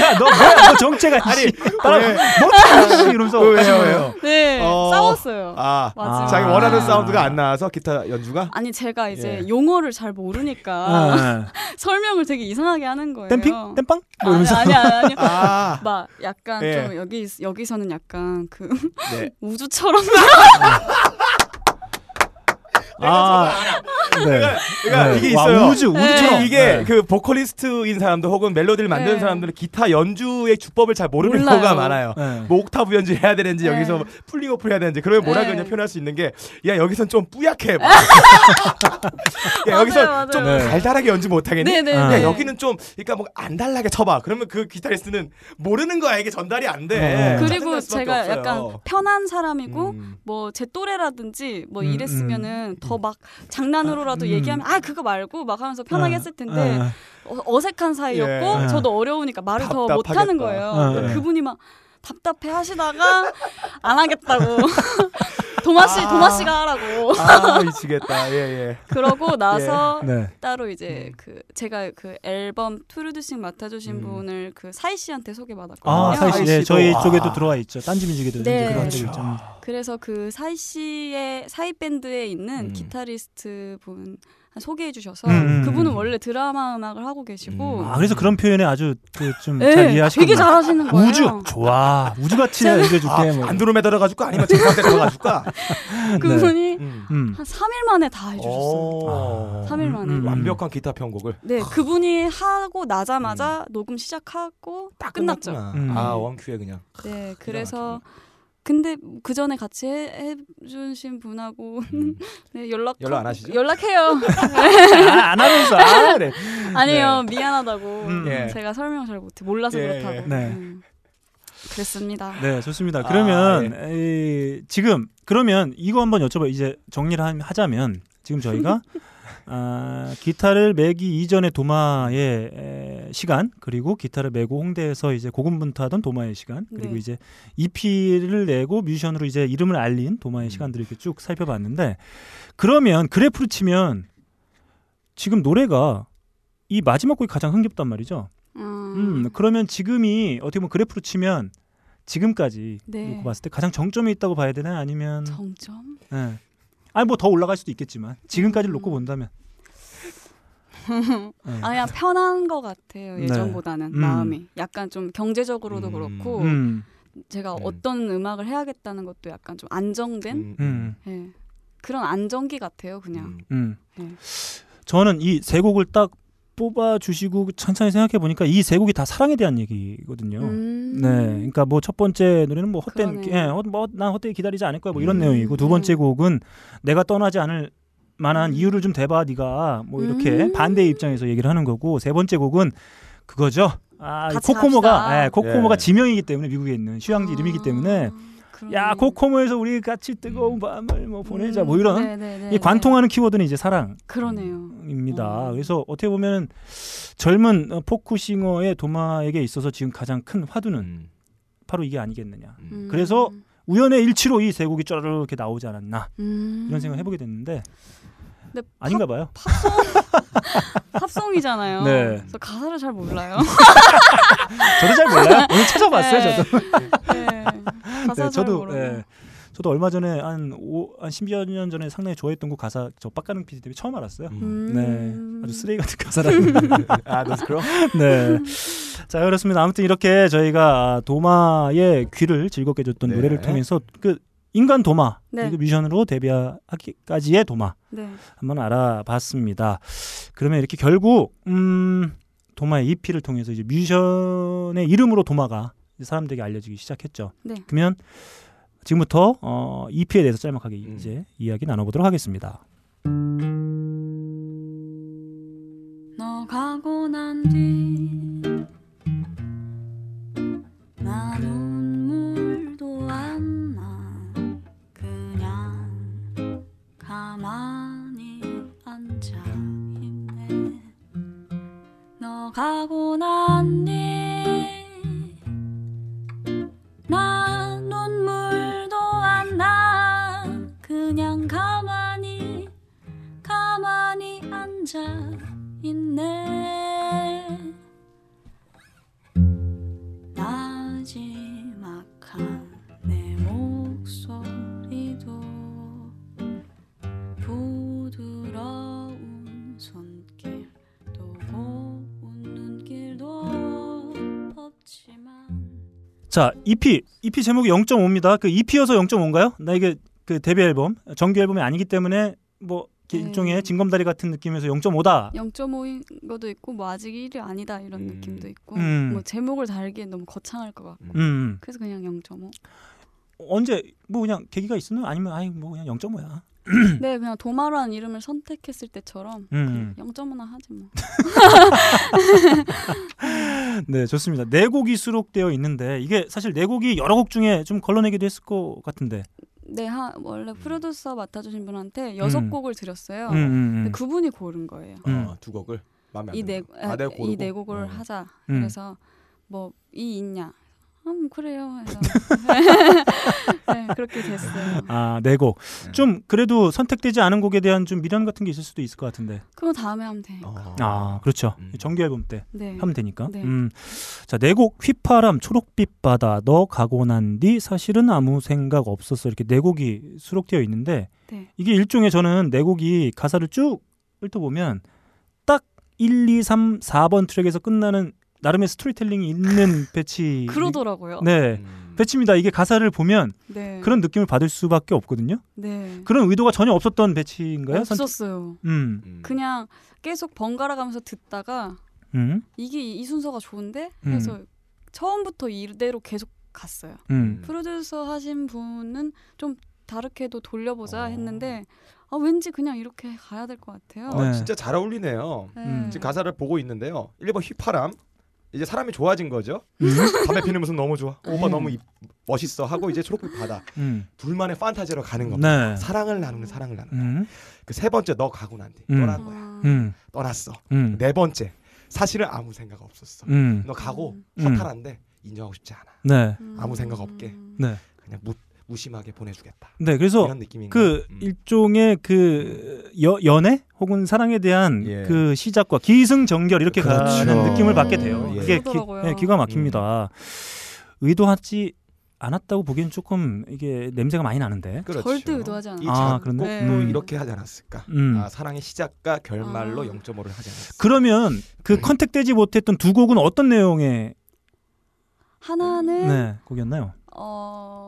야, 너 뭐야? 너 정체가 아니, 나랑 뭐 이러면서 왜요, 왜요? 네, 어... 싸웠어요. 아, 아, 자기 원하는 사운드가 안 나와서 기타 연주가? 아니, 제가 이제 예. 용어를 잘 모르니까 아, *laughs* 설명을 되게 이상하게 하는 거예요. damping? 댐빵? 뭐 아니, 아니, 아니, 아. 막 약간 예. 좀 여기 여기서는 약간 그 네. *laughs* 우주처럼 아, *laughs* 네. 그러니까, 그러니까 네. 이게 있어요. 와, 우주, 우주처럼. 네. 이게 네. 그 보컬리스트인 사람들 혹은 멜로디를 만드는 네. 사람들은 기타 연주의 주법을 잘 모르는 몰라요. 경우가 많아요. 네. 뭐 옥타브 연주 해야 되는지 여기서 pulling off 해야 되는지 그러면 뭐라 그냥 표현할 수 있는 게 야 여기선 좀 뿌약해. *laughs* 야, 여기서 맞아요, 좀 달달하게 연주 못 하겠니? 야 여기는 좀 그러니까 뭐 안 달라게 쳐봐. 그러면 그 기타리스트는 모르는 거야 이게 전달이 안 돼. 그리고 제가 없어요. 약간 편한 사람이고 음. 뭐제 또래라든지 뭐 음, 이랬으면은 음. 더막 장난으로 라도 음. 얘기하면 아 그거 말고 막 하면서 편하게 어. 했을 텐데 어, 어색한 사이였고 예. 저도 어려우니까 말을 더 못하는 거예요. 어. 그분이 막 답답해 하시다가 안 하겠다고 *laughs* 도마 씨 아~ 도마 씨가 하라고 아 미치겠다 예예 예. *laughs* 그러고 나서 예. 네. 따로 이제 음. 그 제가 그 앨범 투르드싱 맡아주신 음. 분을 그 사이 씨한테 소개받았거든요 아 사이 씨 예, 저희 와. 쪽에도 들어와 있죠 딴지뮤직에도 네. 그런 적 있죠 그래서 그 사이 씨의 사이 밴드에 있는 음. 기타리스트 분 소개해 주셔서 음, 음. 그분은 원래 드라마 음악을 하고 계시고 음. 아 그래서 그런 표현에 아주 그좀잘 네, 이해하시고 되게 잘하시는 거예요. 우주 좋아. 우주 같이 연주해줄게 아, 뭐. 안드로메다를 가줄까? 아니면 제가 들어가 줄까? *laughs* 그분이 네. 한 3일 만에 다 해주셨어요. 3일 만에. 완벽한 기타 편곡을. 네 그분이 하고 나자마자 녹음 시작하고 딱 끝났죠. 아 원큐에 그냥. 네 그래서 근데 그 전에 같이 해, 해주신 분하고 음. *laughs* 네, 연락 연락 안 하시죠? 연락해요. *laughs* 아, 안 하면서 아, 그래. 아니요 네. 미안하다고 음, 예. 제가 설명 잘 못해 몰라서 예, 그렇다고. 예. 네. 음. 그랬습니다. 네 좋습니다. 그러면 아, 예. 지금 그러면 이거 한번 여쭤봐 이제 정리를 하자면 지금 저희가 *laughs* 아, 기타를 매기 이전의 도마의 에, 시간 그리고 기타를 메고 홍대에서 이제 고군분투하던 도마의 시간 그리고 네. 이제 EP를 내고 뮤지션으로 이제 이름을 알린 도마의 음. 시간들을 이렇게 쭉 살펴봤는데 그러면 그래프로 치면 지금 노래가 이 마지막 곡이 가장 흥겹단 말이죠. 음, 음 그러면 지금이 어떻게 보면 그래프로 치면 지금까지 네. 놓고 봤을 때 가장 정점이 있다고 봐야 되나 아니면 정점? 네. 아니 뭐 더 올라갈 수도 있겠지만 지금까지를 놓고 음. 본다면 네. *laughs* 아 그냥 편한 것 같아요 네. 예전보다는 네. 마음이 약간 좀 경제적으로도 음. 그렇고 음. 제가 네. 어떤 음악을 해야겠다는 것도 약간 좀 안정된 음. 네. 그런 안정기 같아요 그냥 음. 네. 저는 이 세 곡을 딱 뽑아 주시고 천천히 생각해 보니까 이 세 곡이 다 사랑에 대한 얘기거든요. 음. 네, 그러니까 뭐 첫 번째 노래는 뭐 헛된, 예, 뭐난 헛되게 기다리지 않을 거야, 뭐 이런 음. 내용이고 두 번째 네. 곡은 내가 떠나지 않을 만한 음. 이유를 좀 대봐, 네가 뭐 이렇게 음. 반대 입장에서 얘기를 하는 거고 세 번째 곡은 그거죠. 아, 코코모가, 예, 코코모가 예. 지명이기 때문에 미국에 있는 휴양지 아. 이름이기 때문에. 야 코코모에서 우리 같이 뜨거운 음. 밤을 뭐 보내자 음, 뭐 이런 네네네, 네, 이 네, 관통하는 네. 키워드는 이제 사랑 그러네요입니다. 어. 그래서 어떻게 보면 젊은 어, 포크싱어의 도마에게 있어서 지금 가장 큰 화두는 음. 바로 이게 아니겠느냐. 음. 그래서 우연의 일치로 이 세 곡이 쩌르르 이렇게 나오지 않았나 음. 이런 생각 해보게 됐는데 아닌가 봐요. 팝송 *laughs* 팝송 이잖아요. 네. 그래서 가사를 잘 몰라요. *laughs* 저도 잘 몰라요. 오늘 찾아봤어요, 네. 저도. 네. 가사 네, *laughs* 저도 네. 저도 얼마 전에 한, 오, 한 10여 년 전에 상당히 좋아했던 곡 가사 저 빡가는 PD 때문에 처음 알았어요. 음. 네. 아주 쓰레기 같은 가사라는. 아, 그럼? 네. 자, 그렇습니다. 아무튼 이렇게 저희가 도마의 귀를 즐겁게 줬던 네. 노래를 통해서 그 인간 도마 네. 그리고 뮤지션으로 데뷔하기까지의 도마 네. 한번 알아봤습니다. 그러면 이렇게 결국 음 도마의 EP를 통해서 이제 뮤지션의 이름으로 도마가 사람들에게 알려지기 시작했죠. 네. 그러면 지금부터 어, EP에 대해서 짤막하게 음. 이제 이야기 나눠보도록 하겠습니다. 너 가고 난 뒤 가만히 앉아 있네. 너 가고 났니 나 눈물도 안 나. 그냥 가만히 가만히 앉아 있네. 자 EP EP 제목이 0.5입니다. 그 EP여서 0.5인가요? 나 이게 그 데뷔 앨범 정규 앨범이 아니기 때문에 뭐 네. 일종의 징검다리 같은 느낌에서 0.5다. 0.5인 것도 있고 뭐 아직 1위 아니다 이런 음. 느낌도 있고 음. 뭐 제목을 달기엔 너무 거창할 것 같고 음. 그래서 그냥 0.5. 언제 뭐 그냥 계기가 있었나요? 아니면 아니 뭐 그냥 0.5야. *clears throat* 네, 그냥 도마라는 이름을 선택했을 때처럼 음. 0.5나 하지 뭐. *laughs* 네, 좋습니다. 네 곡이 수록되어 있는데 이게 사실 네 곡이 여러 곡 중에 좀 걸러내기도 했을 것 같은데. 네, 하, 원래 프로듀서 맡아주신 분한테 여섯 음. 곡을 드렸어요. 음, 음, 음. 그분이 고른 거예요. 어, 두 곡을 이네 아, 이네 곡을 어. 하자. 음. 그래서 뭐 이 있냐? 음 그래요. 해서 *laughs* 네, 그렇게 됐어요. 아네 곡. 네. 좀 그래도 선택되지 않은 곡에 대한 좀 미련 같은 게 있을 수도 있을 것 같은데. 그거 다음에 하면 돼요. 어. 아 그렇죠. 음. 정규 앨범 때 네. 하면 되니까. 네. 음. 자 네 곡 휘파람 초록빛 바다 너 가고 난 뒤 사실은 아무 생각 없었어 이렇게 네 곡이 수록되어 있는데 네. 이게 일종의 저는 네 곡이 가사를 쭉 훑어보면 딱 1, 2, 3, 4번 트랙에서 끝나는 나름의 storytelling이 있는 *laughs* 배치. 그러더라고요. 네. 음. 배치입니다. 이게 가사를 보면 네. 그런 느낌을 받을 수밖에 없거든요. 네. 그런 의도가 전혀 없었던 배치인가요? 없었어요. 음. 음. 그냥 계속 번갈아 가면서 듣다가 음. 이게 이 순서가 좋은데 그래서 음. 처음부터 이대로 계속 갔어요. 음. 프로듀서 하신 분은 좀 다르게도 돌려보자 어. 했는데 아, 왠지 그냥 이렇게 가야 될 것 같아요. 네. 어, 진짜 잘 어울리네요. 네. 지금 가사를 보고 있는데요. 1번 휘파람, 이제 사람이 좋아진 거죠. 음? 담배 피는 모습 너무 좋아. 오빠 너무 이, 멋있어 하고 이제 초록빛 바다. 음. 둘만의 판타지로 가는 겁니다. 네. 사랑을 나누는 사랑을 나누는. 음. 그세 번째 너 가고 난 뒤 떠난 거야. 음. 떠났어. 음. 네 번째 사실은 아무 생각 없었어. 너 가고 허탈한데 인정하고 싶지 않아. 네. 아무 생각 없게. 네. 그냥 무, 무심하게 보내주겠다. 네, 그래서 그 음. 일종의 그 여, 연애 혹은 사랑에 대한 예. 그 시작과 기승전결 이렇게 그렇죠. 가는 느낌을 받게 돼요. 예. 이게 기, 네, 기가 막힙니다. 음. 의도하지 않았다고 보기엔 조금 이게 냄새가 많이 나는데. 그렇죠. 절대 의도하지 않았 아, 그런데 네. 음. 이렇게 하지 않았을까? 음. 아, 사랑의 시작과 결말로 아. 0.5를 하지 않았을까? 그러면 그 음. 컨택되지 못했던 두 곡은 어떤 내용의 하나는 네, 곡이었나요? 어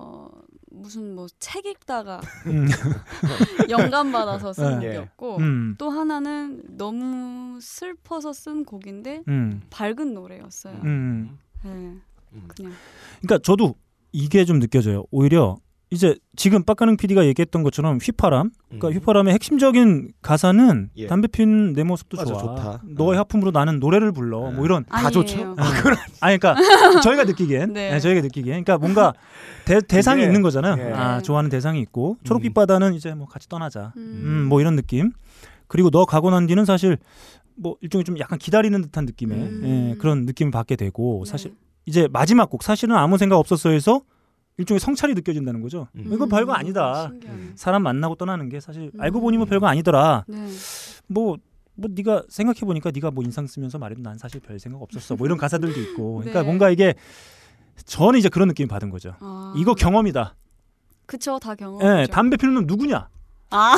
무슨 뭐 책 읽다가 음. *laughs* 영감 받아서 쓴 네. 곡이었고 음. 또 하나는 너무 슬퍼서 쓴 곡인데 음. 밝은 노래였어요. 음. 네, 음. 그냥. 그러니까 저도 이게 좀 느껴져요. 오히려 이제 지금 빡가능 PD가 얘기했던 것처럼 휘파람, 그러니까 음. 휘파람의 핵심적인 가사는 예. 담배 피는 내 모습도 맞아, 좋아. 좋다. 너의 어. 하품으로 나는 노래를 불러. 네. 뭐 이런 다 좋죠. 아, 아니 그러니까 *laughs* 저희가 느끼기엔, 네. 네, 저희가 느끼기엔, 그러니까 뭔가 대, 대상이 있는 거잖아요. 예. 아 좋아하는 대상이 있고 초록빛 음. 바다는 이제 뭐 같이 떠나자. 음. 음. 뭐 이런 느낌. 그리고 너 가고 난 뒤는 사실 뭐 일종의 좀 약간 기다리는 듯한 느낌의 음. 예, 그런 느낌을 받게 되고 네. 사실 이제 마지막 곡 사실은 아무 생각 없었어에서 일종의 성찰이 느껴진다는 거죠. 음. 이건 별거 아니다. 음, 사람 만나고 떠나는 게 사실 음. 알고 보니 뭐 별거 아니더라. 네. 뭐, 뭐 네가 생각해 보니까 네가 뭐 인상 쓰면서 말해도 난 사실 별 생각 없었어. 뭐 이런 가사들도 있고. *laughs* 그러니까 네. 뭔가 이게 저는 이제 그런 느낌 받은 거죠. 아. 이거 경험이다. 그쵸, 다 경험. 네, 담배 피는 놈 누구냐? 아.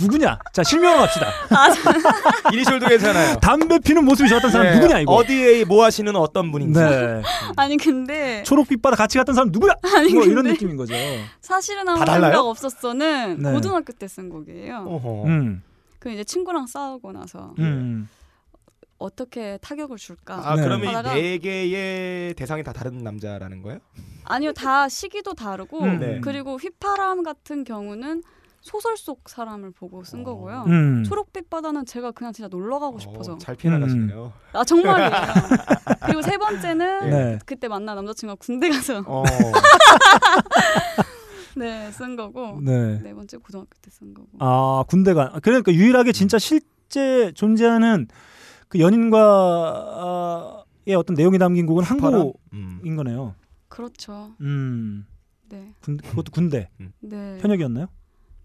누구냐? 자, 실명으로 갑시다. 아, *laughs* 이니셜도 괜찮아요. 담배 피는 모습이 좋았던 사람 네. 누구냐, 이거? 어디에 뭐 하시는 어떤 분인지. 네. *laughs* 아니, 근데. 초록빛 바다 같이 갔던 사람 누구야? 아니, 뭐 이런 느낌인 거죠. 사실은 아무 생각 없었어는 네. 고등학교 때 쓴 곡이에요. 어허. 음. 그 이제 친구랑 싸우고 나서. 음. 어떻게 타격을 줄까? 아 네. 그러면 이네 개의 대상이 다 다른 남자라는 거예요? 아니요, 다 시기도 다르고 음. 네. 그리고 휘파람 같은 경우는 소설 속 사람을 보고 쓴 어. 거고요. 음. 초록빛 바다는 제가 그냥 진짜 놀러 가고 어, 싶어서 어, 잘 피해나가시네요. 음. 아 정말이에요. *laughs* 그리고 세 번째는 네. 그때 만난 남자친구가 군대 가서 어. *laughs* 네, 쓴 거고. 네. 네 번째 고등학교 때 쓴 거고. 아, 군대가. 그러니까 유일하게 진짜 실 실제 존재하는 그 연인과의 어떤 내용이 담긴 곡은 항고인 음. 거네요. 그렇죠. 음. 네. 군, 그것도 군대. 음. 네. 현역이었나요?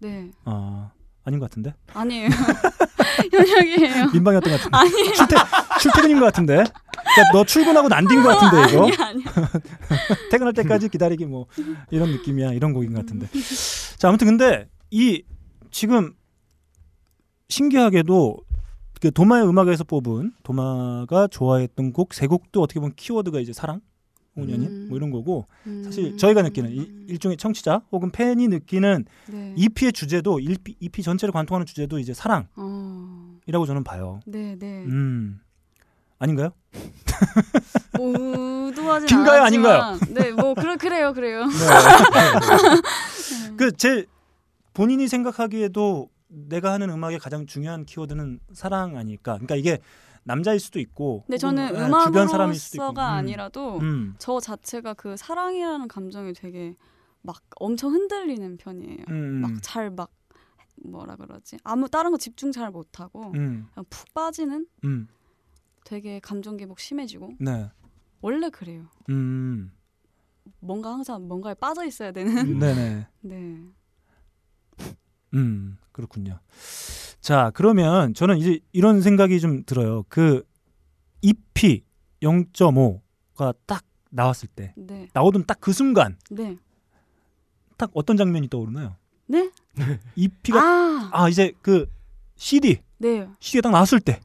네. 아 아닌 것 같은데? 아니에요. *laughs* 현역이에요. 민방이었던 것 같은데. 아니에요. 출퇴, 출퇴근인 것 같은데. 그러니까 너 출근하고 난딘 것 같은데 이거. 아니야, 아니야. *laughs* 퇴근할 때까지 기다리기 뭐 이런 느낌이야. 이런 곡인 것 같은데. 자 아무튼 근데 이 지금 신기하게도 그 도마의 음악에서 뽑은 도마가 좋아했던 곡 세 곡도 어떻게 보면 키워드가 이제 사랑, 홍연인 음. 뭐 이런 거고 음. 사실 저희가 느끼는 이, 일종의 청취자 혹은 팬이 느끼는 네. EP의 주제도 EP, EP 전체를 관통하는 주제도 이제 사랑이라고 어. 저는 봐요. 네, 네. 음. 아닌가요? *laughs* 모두하진 빈가요, 아닌가요? 네, 뭐 그래 그래요, 그래요. 네. *laughs* *laughs* 그제 본인이 생각하기에도 내가 하는 음악의 가장 중요한 키워드는 사랑 아닐까. 그러니까 이게 남자일 수도 있고. 근데 저는 네, 음악으로서가 음. 아니라도 음. 저 자체가 그 사랑이라는 감정이 되게 막 엄청 흔들리는 편이에요. 음. 막잘 막 뭐라 그러지? 아무 다른 거 집중 잘 못하고 음. 푹 빠지는. 음. 되게 감정 기복 심해지고. 네. 원래 그래요. 음. 뭔가 항상 뭔가에 빠져 있어야 되는. 네네. *laughs* 네. 음, 그렇군요. 자, 그러면 저는 이제 이런 생각이 좀 들어요. 그 EP 0.5가 딱 나왔을 때 네. 나오던 딱 그 순간 네. 딱 어떤 장면이 떠오르나요? 네? *laughs* EP가 아, 아 이제 그 CD 네. CD가 딱 나왔을 때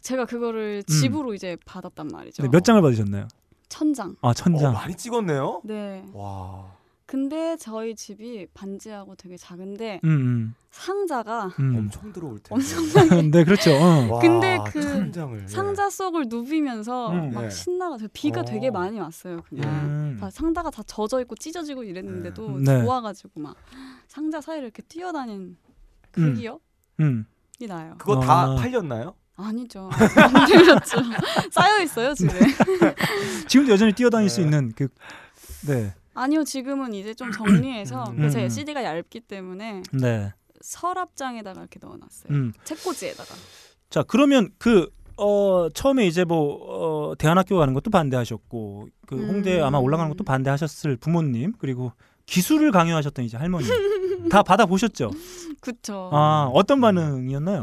제가 그거를 음. 집으로 음. 이제 받았단 말이죠. 네, 몇 장을 받으셨나요? 천 장. 아, 천 장. 어, 많이 찍었네요. 네. 와. 근데 저희 집이 반지하고 되게 작은데 음, 음. 상자가 음. 엄청 들어올 텐데. 엄청나게. *laughs* 네, 그렇죠. 어. 와, 근데 그 천장을, 상자 속을 누비면서 음, 막 네. 신나가 비가 어. 되게 많이 왔어요. 그냥 음. 다 상자가 다 젖어 있고 찢어지고 이랬는데도 네. 좋아가지고 막 상자 사이를 이렇게 뛰어다닌 그 기억이 나요. 그거 다 아. 팔렸나요? 아니죠. *laughs* 안 들렸죠. *laughs* 쌓여 있어요 집에. 지금도 여전히 뛰어다닐 수 네. 있는 그 네. 아니요, 지금은 이제 좀 정리해서 음. 제 CD가 얇기 때문에 네. 서랍장에다가 이렇게 넣어놨어요. 음. 책꽂이에다가. 자, 그러면 그 어, 처음에 이제 뭐 어, 대안학교 가는 것도 반대하셨고 그 홍대 음. 아마 올라가는 것도 반대하셨을 부모님 그리고 기술을 강요하셨던 이제 할머니 다 받아 보셨죠? 그쵸. 아 어떤 반응이었나요?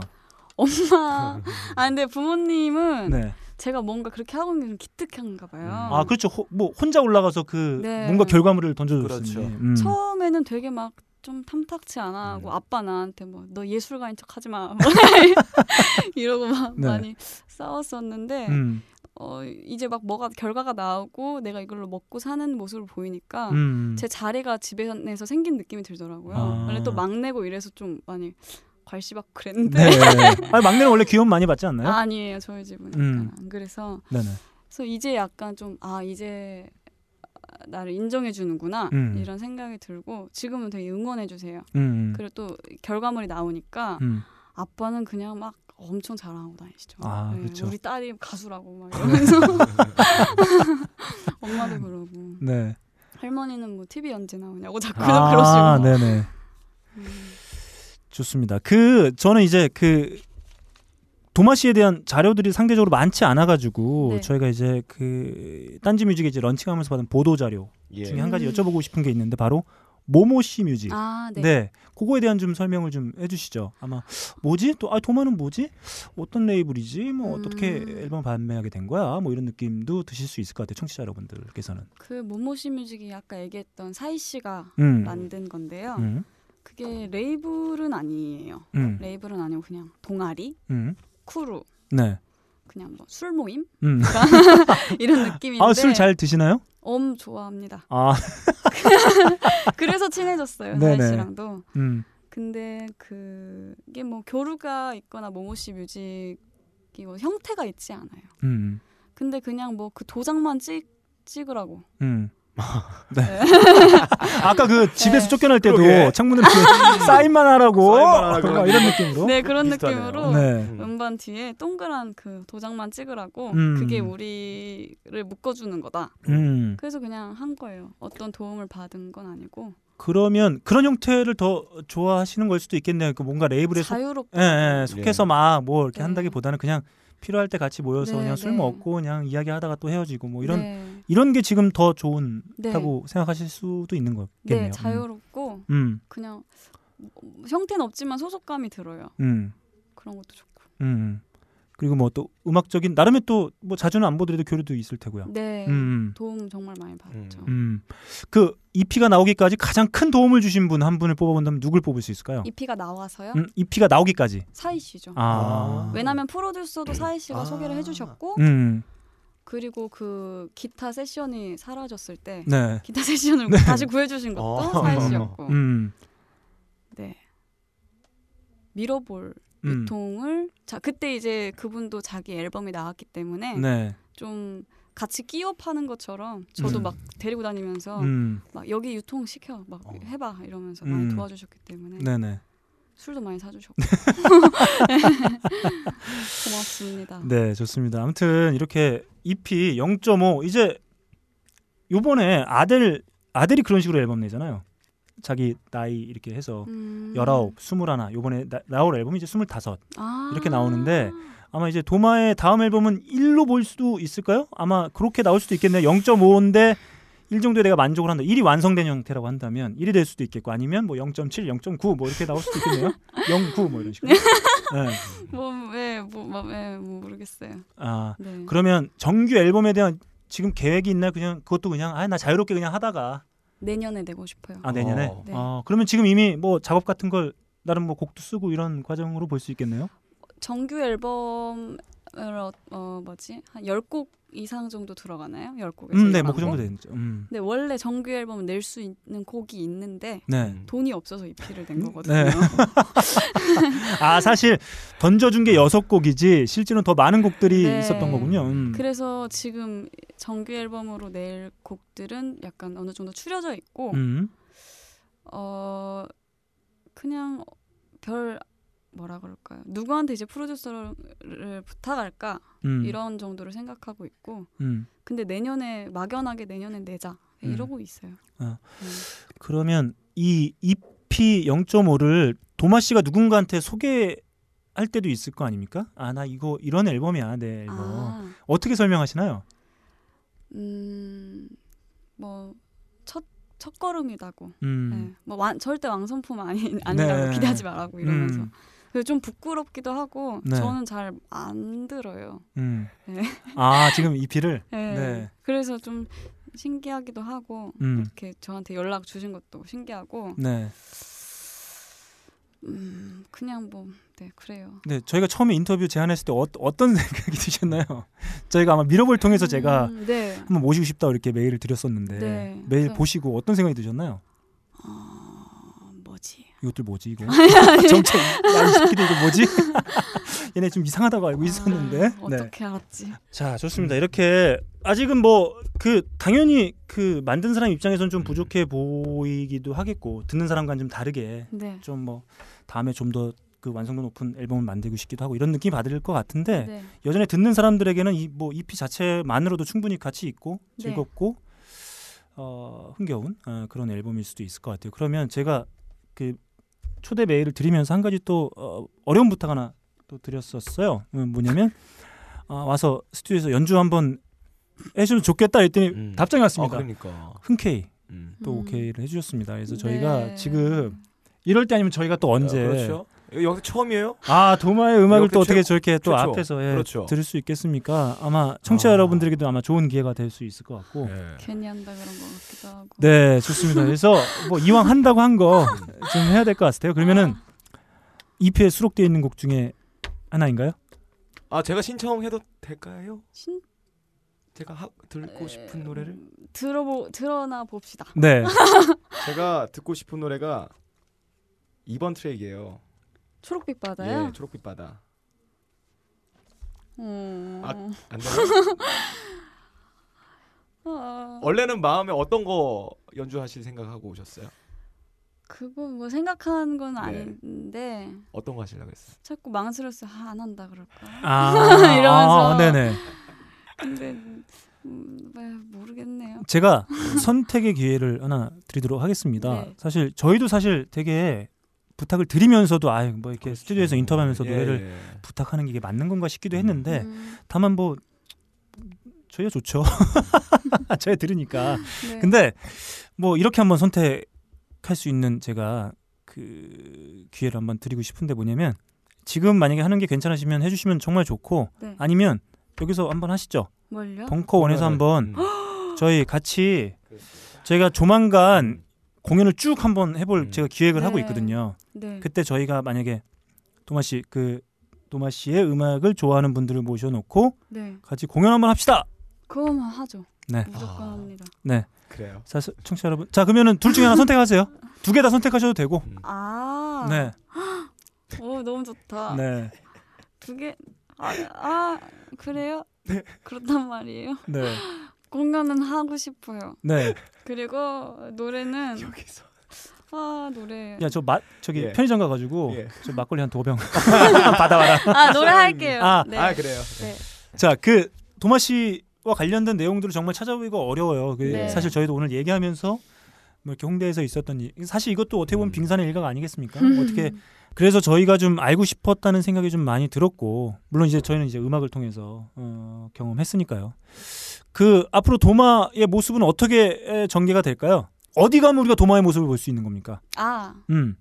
엄마. 아 근데 부모님은 네. 제가 뭔가 그렇게 하고 있는 게 기특한가 봐요. 음. 아 그렇죠. 호, 뭐 혼자 올라가서 그 네. 뭔가 결과물을 던져줬으니. 그렇죠. 음. 처음에는 되게 막 좀 탐탁치 않아 하고 음. 아빠 나한테 뭐 너 예술가인 척 하지 마 *laughs* *laughs* 이러고 막 네. 많이 싸웠었는데 음. 어 이제 막 뭐가 결과가 나오고 내가 이걸로 먹고 사는 모습을 보이니까 음. 제 자리가 집에서 생긴 느낌이 들더라고요. 아. 원래 또 막내고 이래서 좀 많이 괄시받고 그랬는데. 네. *laughs* 아니, 막내는 원래 귀여움 많이 받지 않나요? 아, 니에요 저희 집은 음. 안 그래서. 네네. 그래서 이제 약간 좀 아 이제 나를 인정해 주는구나 음. 이런 생각이 들고 지금은 되게 응원해 주세요. 음, 음. 그리고 또 결과물이 나오니까 음. 아빠는 그냥 막 엄청 자랑하고 다니시죠. 아, 네, 그렇죠. 우리 딸이 가수라고 막 이러면서 *laughs* 엄마도 그러고. 네. 할머니는 뭐 TV 언제 나오냐고 자꾸 아, 그러시고. 네네. 음. 좋습니다. 그 저는 이제 그 도마 씨에 대한 자료들이 상대적으로 많지 않아가지고 네. 저희가 이제 그 딴지 뮤직에 이제 launching하면서 받은 보도 자료 예. 중에 한 가지 음. 여쭤보고 싶은 게 있는데 바로 모모 씨 뮤직. 아, 네. 네. 그거에 대한 좀 설명을 좀 해주시죠. 아마 뭐지? 또 아 도마는 뭐지? 어떤 label이지? 뭐 음. 어떻게 앨범 발매하게 된 거야? 뭐 이런 느낌도 드실 수 있을 것 같아요. 청취자 여러분들께서는. 그 모모 씨 뮤직이 아까 얘기했던 사이 씨가 음. 만든 건데요. 음. 그게 label은 아니에요. 음. label은 아니고 그냥 동아리, 음. 쿠루, 네. 그냥 뭐 술 모임 음. *laughs* 이런 느낌인데. 아 술 잘 드시나요? 엄 좋아합니다. 아 *laughs* 그래서 친해졌어요 나혜 씨랑도. 음. 근데 그게 뭐 교류가 있거나 모모씨 뮤직이 뭐 형태가 있지 않아요. 음. 근데 그냥 뭐 그 도장만 찍 찍으라고. 음. *laughs* 네. 네. *laughs* 아까 그 집에서 네. 쫓겨날 때도 그러게. 창문을 *laughs* 사인만 하라고, 사인만 하라고. 이런 느낌으로. 네 그런 비슷하네요. 느낌으로 네. 음반 뒤에 동그란 그 도장만 찍으라고 음. 그게 우리를 묶어주는 거다. 음. 그래서 그냥 한 거예요. 어떤 도움을 받은 건 아니고. 그러면 그런 형태를 더 좋아하시는 걸 수도 있겠네요. 그 뭔가 레이블에 자유롭게 속, 예, 예, 속해서 네. 막뭐 이렇게 네. 한다기보다는 그냥 필요할 때 같이 모여서 네, 그냥 술 네. 먹고 그냥 이야기하다가 또 헤어지고 뭐 이런 네. 이런 게 지금 더 좋은다고 생각하실 수도 있는 거겠네요. 네, 음. 자유롭고 음. 그냥 형태는 없지만 소속감이 들어요. 음. 그런 것도 좋고. 음. 그리고 뭐 또 음악적인 나름의 또 뭐 자주는 안 보더라도 교류도 있을 테고요. 네. 음, 음. 도움 정말 많이 받았죠. 음. 음. 그 EP가 나오기까지 가장 큰 도움을 주신 분 한 분을 뽑아본다면 누굴 뽑을 수 있을까요? EP가 나와서요? 음, EP가 나오기까지. 사이 씨죠. 아. 왜냐면 프로듀서도 사이 씨가 아. 소개를 해 주셨고. 음. 그리고 그 기타 세션이 사라졌을 때 네. 기타 세션을 네. 다시 구해주신 것도 어. 사이 씨였고. 음. 네. 미러볼 음. 유통을 자 그때 이제 그분도 자기 앨범이 나왔기 때문에 네. 좀 같이 끼워 파는 것처럼 저도 음. 막 데리고 다니면서 음. 막 여기 유통 시켜 막 어. 해봐 이러면서 많이 음. 도와주셨기 때문에 네네. 술도 많이 사주셨고 *laughs* *laughs* 고맙습니다. 네 좋습니다. 아무튼 이렇게 EP 0.5 이제 요번에 아델 아델이 그런 식으로 앨범 내잖아요. 자기 나이 이렇게 해서 음. 19, 21 요번에 나, 나올 앨범이 이제 25 아. 이렇게 나오는데 아마 이제 도마의 다음 앨범은 1로 볼 수도 있을까요? 아마 그렇게 나올 수도 있겠네요. 0.5인데 1 정도에 내가 만족을 한다. 1이 완성된 형태라고 한다면 1이 될 수도 있겠고 아니면 뭐 0.7, 0.9 뭐 이렇게 나올 수도 있겠네요. *laughs* 0, 9 뭐 이런 식으로. *laughs* 네. 뭐, 왜, 뭐, 뭐, 왜, 뭐 모르겠어요. 아, 네. 그러면 정규 앨범에 대한 지금 계획이 있나요? 그냥 그것도 그냥 아 나 자유롭게 그냥 하다가 내년에 내고 싶어요. 아 내년에? 어. 네. 아, 그러면 지금 이미 뭐 작업 같은 걸 나름 뭐 곡도 쓰고 이런 과정으로 볼 수 있겠네요. 정규 앨범을 어, 어 뭐지 한 열 곡 이상 정도 들어가나요? 열 곡에서 음, 네, 뭐 그 정도 되죠. 음. 네, 원래 정규 앨범은 낼 수 있는 곡이 있는데 네. 돈이 없어서 EP를 낸 거거든요. 네. *laughs* 아 사실 던져준 게 여섯 곡이지 실제로는 더 많은 곡들이 네. 있었던 거군요. 음. 그래서 지금 정규 앨범으로 낼 곡들은 약간 어느 정도 추려져 있고 음. 어 그냥 별 뭐라 그럴까요? 누구한테 이제 프로듀서를 부탁할까 음. 이런 정도를 생각하고 있고, 음. 근데 내년에 막연하게 내년에 내자 음. 이러고 있어요. 아. 네. 그러면 이 EP 0.5를 도마 씨가 누군가한테 소개 할 때도 있을 거 아닙니까? 아 나 이거 이런 앨범이야, 내 앨범. 아. 어떻게 설명하시나요? 음, 뭐첫 걸음이다고. 음. 네. 뭐 완, 절대 왕성품 아니 아니라고 네. 기대하지 말라고 이러면서. 음. 좀 부끄럽기도 하고 네. 저는 잘 안 들어요. 음. 네. 아 지금 EP를. *laughs* 네. 네. 그래서 좀 신기하기도 하고 음. 이렇게 저한테 연락 주신 것도 신기하고. 네. 음 그냥 뭐 네 그래요. 네 저희가 처음에 인터뷰 제안했을 때 어, 떤 *laughs* 생각이 드셨나요? 저희가 아마 미러볼 통해서 제가 음, 네. 한번 모시고 싶다 이렇게 메일을 드렸었는데 네. 메일 보시고 어떤 생각이 드셨나요? 이것들 뭐지 이거 *laughs* 정체 야이 새끼들 이거 뭐지 *laughs* 얘네 좀 이상하다고 알고 있었는데 아, 어떻게 네. 알았지 자 좋습니다 이렇게 아직은 뭐 그 당연히 그 만든 사람 입장에서는 좀 부족해 보이기도 하겠고 듣는 사람과는 좀 다르게 네. 좀뭐 다음에 좀 더 그 완성도 높은 앨범을 만들고 싶기도 하고 이런 느낌 받을 것 같은데 네. 여전히 듣는 사람들에게는 이 뭐 EP 자체만으로도 충분히 가치 있고 네. 즐겁고 어, 흥겨운 어, 그런 앨범일 수도 있을 것 같아요. 그러면 제가 그 초대 메일을 드리면서 한 가지 또 어, 어려운 부탁 하나 또 드렸었어요. 음, 뭐냐면 어, 와서 스튜디오에서 연주 한번 해주면 좋겠다 했더니 음. 답장이 왔습니다. 아, 그러니까. 흔쾌히 음. 또 오케이를 해주셨습니다. 그래서 저희가 네. 지금 이럴 때 아니면 저희가 또 언제 아, 그렇죠. 여기 처음이에요? 아 도마의 음악을 또 어떻게 저렇게 또 그렇죠. 앞에서 예, 그렇죠. 들을 수 있겠습니까? 아마 청취자 아. 여러분들에게도 아마 좋은 기회가 될 수 있을 것 같고 네. 괜히 한다 그런 것 같기도 하고 네 좋습니다. 그래서 뭐 이왕 한다고 한 거 좀 해야 될 것 같아요. 그러면은 아. EP에 수록되어 있는 곡 중에 하나인가요? 아 제가 신청해도 될까요? 신 제가 하, 듣고 싶은 노래를 들어보 들어나 봅시다. 네. *laughs* 제가 듣고 싶은 노래가 2번 트랙이에요. 초록빛 바다요? 예, 초록빛 바다. 음... 아, 안 돼요? *laughs* 어... 원래는 마음에 어떤 거 연주하실 생각하고 오셨어요? 그거 뭐 생각한 건 네. 아닌데 어떤 거 하시려고 했어요? 자꾸 망설였어. 아, 안 한다 그럴까? 아, *laughs* 이러면서 아, 네네. 근데 음, 네, 모르겠네요. 제가 선택의 기회를 하나 드리도록 하겠습니다. 네. 사실 저희도 사실 되게 부탁을 드리면서도 아뭐 이렇게 그렇죠. 스튜디오에서 인터뷰하면서 예, 노래를 예. 부탁하는 게 이게 맞는 건가 싶기도 했는데 음. 다만 뭐 저희가 좋죠. *laughs* 저희 들으니까. 네. 근데 뭐 이렇게 한번 선택할 수 있는 제가 그 기회를 한번 드리고 싶은데 뭐냐면 지금 만약에 하는 게 괜찮으시면 해주시면 정말 좋고 네. 아니면 여기서 한번 하시죠. 뭘요? 벙커 원에서 한번 음. 저희 같이 저희가 조만간 음. 공연을 쭉 한번 해볼 음. 제가 기획을 네. 하고 있거든요. 네. 그때 저희가 만약에 도마 씨 그 도마 씨의 음악을 좋아하는 분들을 모셔놓고 네. 같이 공연 한번 합시다. 그거만 하죠. 네. 무조건 아. 합니다. 네. 그래요. 자, 청취자 여러분. 자, 그러면은 둘 중에 하나 선택하세요. 두 개 다 선택하셔도 되고. 음. 아. 네. 오, 너무 좋다. 네. 두 개. 아, 아 그래요? 네. 그렇단 말이에요. 네. 공연은 하고 싶어요. 네. 그리고 노래는 여기서 아 노래. 야저 맛 저기 예. 편의점 가가지고 예. 저 막걸리 한두병 *laughs* *laughs* 받아와라. 아 노래 할게요. 아, 네. 아 그래요. 네. 자그 도마 씨와 관련된 내용들을 정말 찾아보기가 어려워요. 그 네. 사실 저희도 오늘 얘기하면서 뭐 이렇게 홍대에서 있었던 일, 사실 이것도 어떻게 보면 음. 빙산의 일각 아니겠습니까? 음. 어떻게 그래서 저희가 좀 알고 싶었다는 생각이 좀 많이 들었고 물론 이제 저희는 이제 음악을 통해서 어, 경험했으니까요. 그 앞으로 도마의 모습은 어떻게 전개가 될까요? 어디 가면 우리가 도마의 모습을 볼 수 있는 겁니까? 아, 음.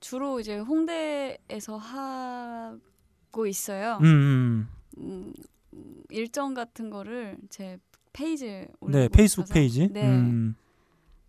주로 이제 홍대에서 하고 있어요. 음, 음. 음, 일정 같은 거를 제 페이지에 올려. 네, 페이스북 페이지. 네. 음.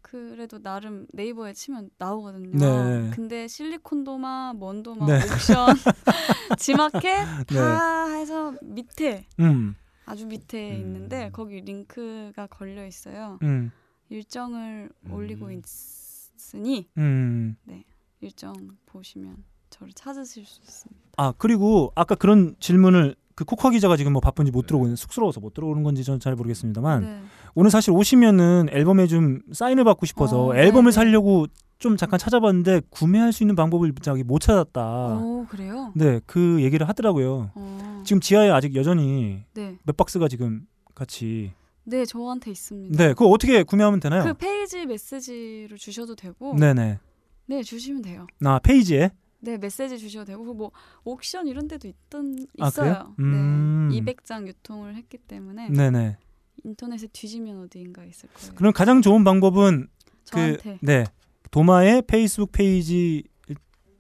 그래도 나름 네이버에 치면 나오거든요. 네. 근데 실리콘 도마, 먼 도마, 네. 옥션, *laughs* 지마켓 네. 다 해서 밑에 음. 아주 밑에 음. 있는데 거기 링크가 걸려 있어요. 음. 일정을 올리고 음. 있으니 음. 네 일정 보시면 저를 찾으실 수 있습니다. 아 그리고 아까 그런 질문을 그 코카 기자가 지금 뭐 바쁜지 못 들어오는 네. 쑥스러워서 못 들어오는 건지 저는 잘 모르겠습니다만 네. 오늘 사실 오시면은 앨범에 좀 사인을 받고 싶어서 어, 앨범을 네. 살려고 좀 잠깐 찾아봤는데 구매할 수 있는 방법을 저기 못 찾았다. 오, 그래요? 네, 그 얘기를 하더라고요. 어. 지금 지하에 아직 여전히 네. 몇 박스가 지금 같이 네, 저한테 있습니다. 네, 그거 어떻게 구매하면 되나요? 그 페이지 메시지로 주셔도 되고. 네네. 네, 주시면 돼요. 아, 페이지에? 네, 메시지 주셔도 되고 뭐 옥션 이런 데도 있던 아, 있어요. 음. 네. 200장 유통을 했기 때문에. 네네. 인터넷에 뒤지면 어디인가 있을 거예요. 그럼 가장 좋은 방법은 그 저한테. 그 네. 도마의 페이스북 페이지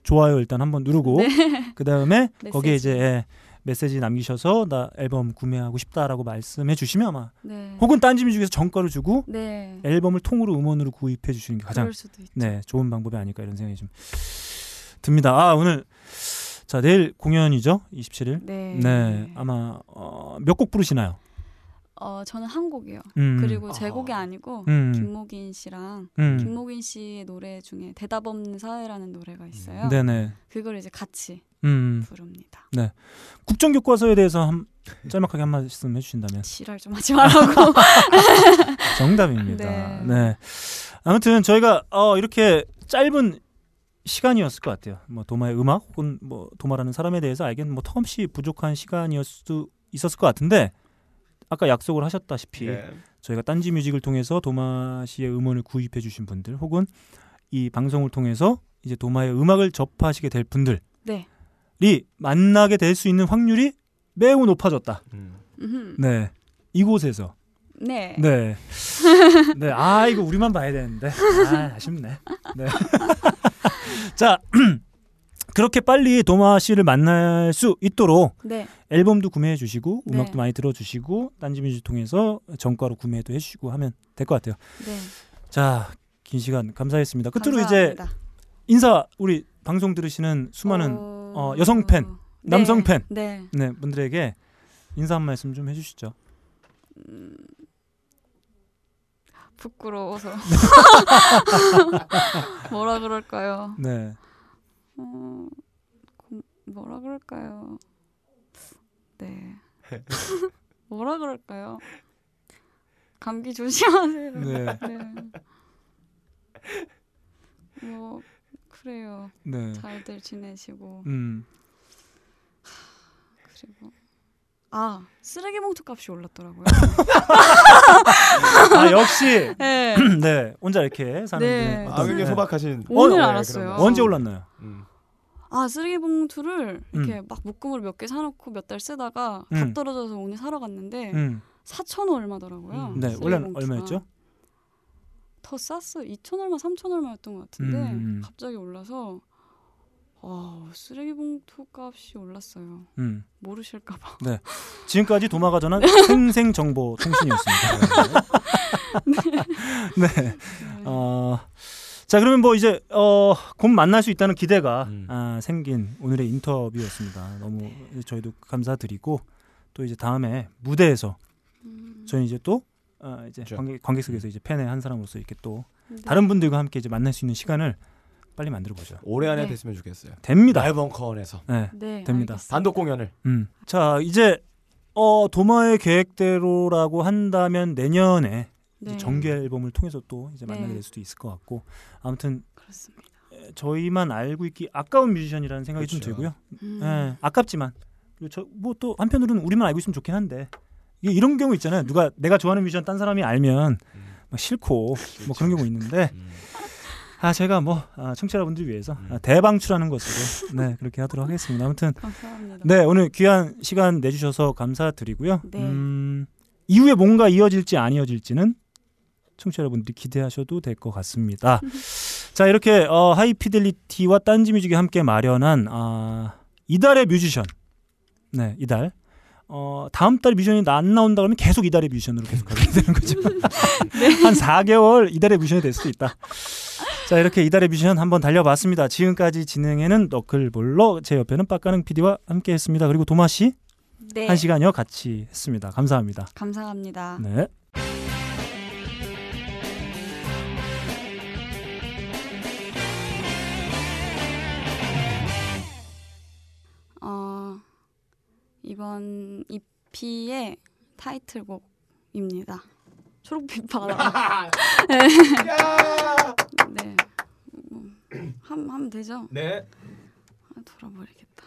좋아요 일단 한번 누르고 네. 그 다음에 *laughs* 거기에 이제 예, 메시지 남기셔서 나 앨범 구매하고 싶다라고 말씀해 주시면 아마 네. 혹은 딴지뮤직에서 정가를 주고 네. 앨범을 통으로 음원으로 구입해 주시는 게 가장 네 좋은 방법이 아닐까 이런 생각이 좀 듭니다. 아 오늘 자 내일 공연이죠 27일. 네. 네 아마 어, 몇 곡 부르시나요? 어 저는 한 곡이요. 음. 그리고 제 곡이 아니고 음. 김목인 씨랑 음. 김목인 씨의 노래 중에 대답 없는 사회라는 노래가 있어요. 네네. 그걸 이제 같이 음. 부릅니다. 네. 국정 교과서에 대해서 한 짤막하게 한 말씀 해주신다면. 지랄 좀 하지 말라고. *laughs* 정답입니다. 네. 네. 아무튼 저희가 어, 이렇게 짧은 시간이었을 것 같아요. 뭐 도마의 음악 혹은 뭐 도마라는 사람에 대해서 알기는 뭐 턱없이 부족한 시간이었을 수 있었을 것 같은데 아까 약속을 하셨다시피 네. 저희가 딴지 뮤직을 통해서 도마 씨의 음원을 구입해 주신 분들 혹은 이 방송을 통해서 이제 도마의 음악을 접하시게 될 분들이 네. 만나게 될 수 있는 확률이 매우 높아졌다. 음. 네. 이곳에서 네. 네. *laughs* 네. 아, 이거 우리만 봐야 되는데. 아, 아쉽네. 네. *laughs* 자, 그렇게 빨리 도마 씨를 만날 수 있도록 네. 앨범도 구매해 주시고 네. 음악도 많이 들어 주시고 딴지뮤직 통해서 정가로 구매도 해 주시고 하면 될 것 같아요. 네. 자, 긴 시간 감사했습니다. 끝으로 감사합니다. 이제 인사 우리 방송 들으시는 수많은 어... 어, 여성 팬, 네. 남성 팬 네. 네. 분들에게 인사 한 말씀 좀 해 주시죠. 음... 부끄러워서 *laughs* 뭐라 그럴까요? 네. 어, 뭐라 그럴까요? 네. *laughs* 뭐라 그럴까요? 감기 조심하세요. 네. 네. 뭐 그래요. 네. 잘들 지내시고. 음. 그리고 아 쓰레기 봉투 값이 올랐더라고요. 아 역시 *laughs* 네. *clears throat* 네 혼자 이렇게 사는 네. 아 굉장히 소박하신 오늘 어, 알았어요. 언제 올랐나요? 음. 아 쓰레기 봉투를 이렇게 음. 막 묶음으로 몇 개 사놓고 몇 달 쓰다가 음. 다 떨어져서 오늘 사러 갔는데 음. 4천 원 얼마더라고요. 음. 네 원래 얼마였죠? 더 쌌어요. 2천 얼마, 3천 얼마였던 것 같은데 음, 음. 갑자기 올라서 와 쓰레기 봉투 값이 올랐어요. 음. 모르실까봐. 네. 지금까지 도마가 전한 *laughs* 생생 정보 통신이었습니다. *laughs* 네. 네. 네. 어. 자 그러면 뭐 이제 어, 곧 만날 수 있다는 기대가 음. 아, 생긴 오늘의 인터뷰였습니다. 너무 저희도 감사드리고 또 이제 다음에 무대에서 음. 저희 이제 또 어, 이제 그렇죠. 관객, 관객석에서 이제 팬의 한 사람으로서 이렇게 또 네. 다른 분들과 함께 이제 만날 수 있는 시간을 빨리 만들어 보죠. 올해 안에 네. 됐으면 좋겠어요. 됩니다. 라이브 벙커원에서. 네, 네 됩니다. 알겠습니다. 단독 공연을. 음. 자 이제 어 도마의 계획대로라고 한다면 내년에 네. 정규 앨범을 통해서 또 이제 만나게 네. 될 수도 있을 것 같고 아무튼 그렇습니다. 저희만 알고 있기 아까운 뮤지션이라는 생각이 그렇죠. 좀 들고요. 음. 네, 아깝지만 그리고 저뭐 또 한편으로는 우리만 알고 있으면 좋긴 한데 이런 경우 있잖아요. 누가 내가 좋아하는 뮤지션 딴 사람이 알면 음. 막 싫고 그렇죠. 뭐 그런 경우 있는데 음. 아 제가 뭐 아, 청취자분들 위해서 음. 아, 대방출하는 것으로 네 그렇게 하도록 하겠습니다. 아무튼 감사합니다. 네 오늘 귀한 시간 내주셔서 감사드리고요. 네. 음, 이후에 뭔가 이어질지 안 이어질지는 청취자 여러분들이 기대하셔도 될 것 같습니다. *laughs* 자 이렇게 어, 하이피델리티와 딴지뮤직이 함께 마련한 아, 이달의 뮤지션 네 이달 어, 다음 달 뮤지션이 안 나온다 그러면 계속 이달의 뮤지션으로 계속 가게 되는 거죠. *laughs* 네. 한 4개월 이달의 뮤지션이 될 수도 있다. 자 이렇게 이달의 뮤지션 한번 달려봤습니다. 지금까지 진행에는 너클볼러 제 옆에는 빡가능 PD와 함께 했습니다. 그리고 도마 씨한 네. 시간여 같이 했습니다. 감사합니다. 감사합니다. 네. 이번 EP의 타이틀곡입니다. 초록빛 바다. *laughs* 네. 네. 뭐, 함, 하면 되죠? 네. 아, 돌아버리겠다.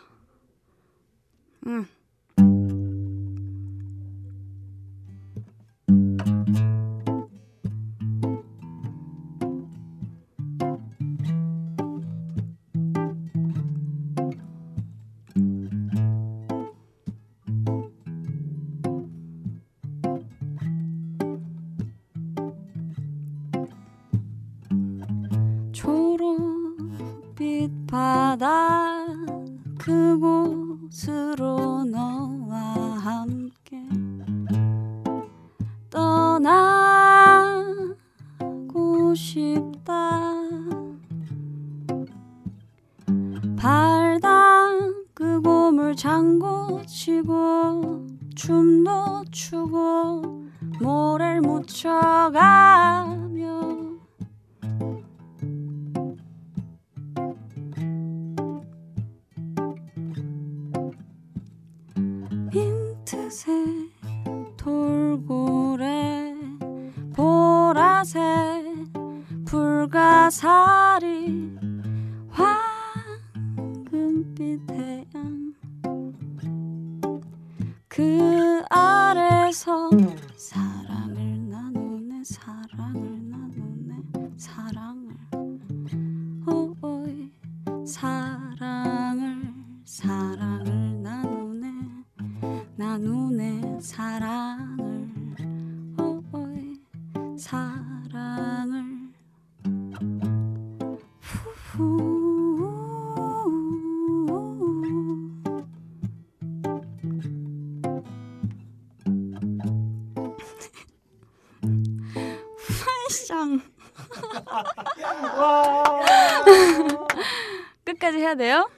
응. *laughs* 끝까지 해야 돼요?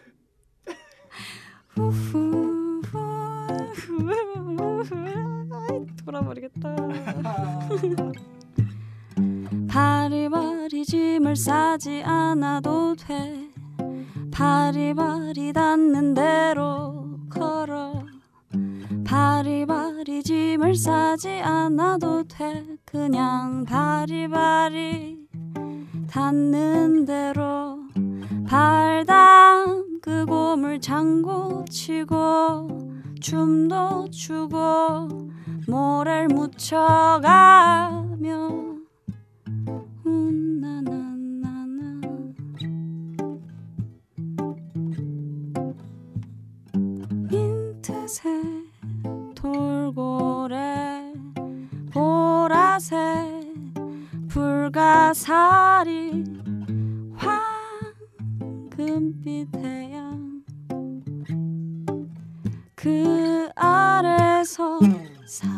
돌아버리겠다. 바리바리 짐을 싸지 않아도 돼. 바리바리 닿는 대로 걸어. 바리바리 짐을 싸지 않아도 돼. 그냥 바리바리 닿는 대로 발 담그 고 물 장구 치고 춤도 추고 모래를 묻혀가며 불가사리 황금빛 태양 그 아래서 사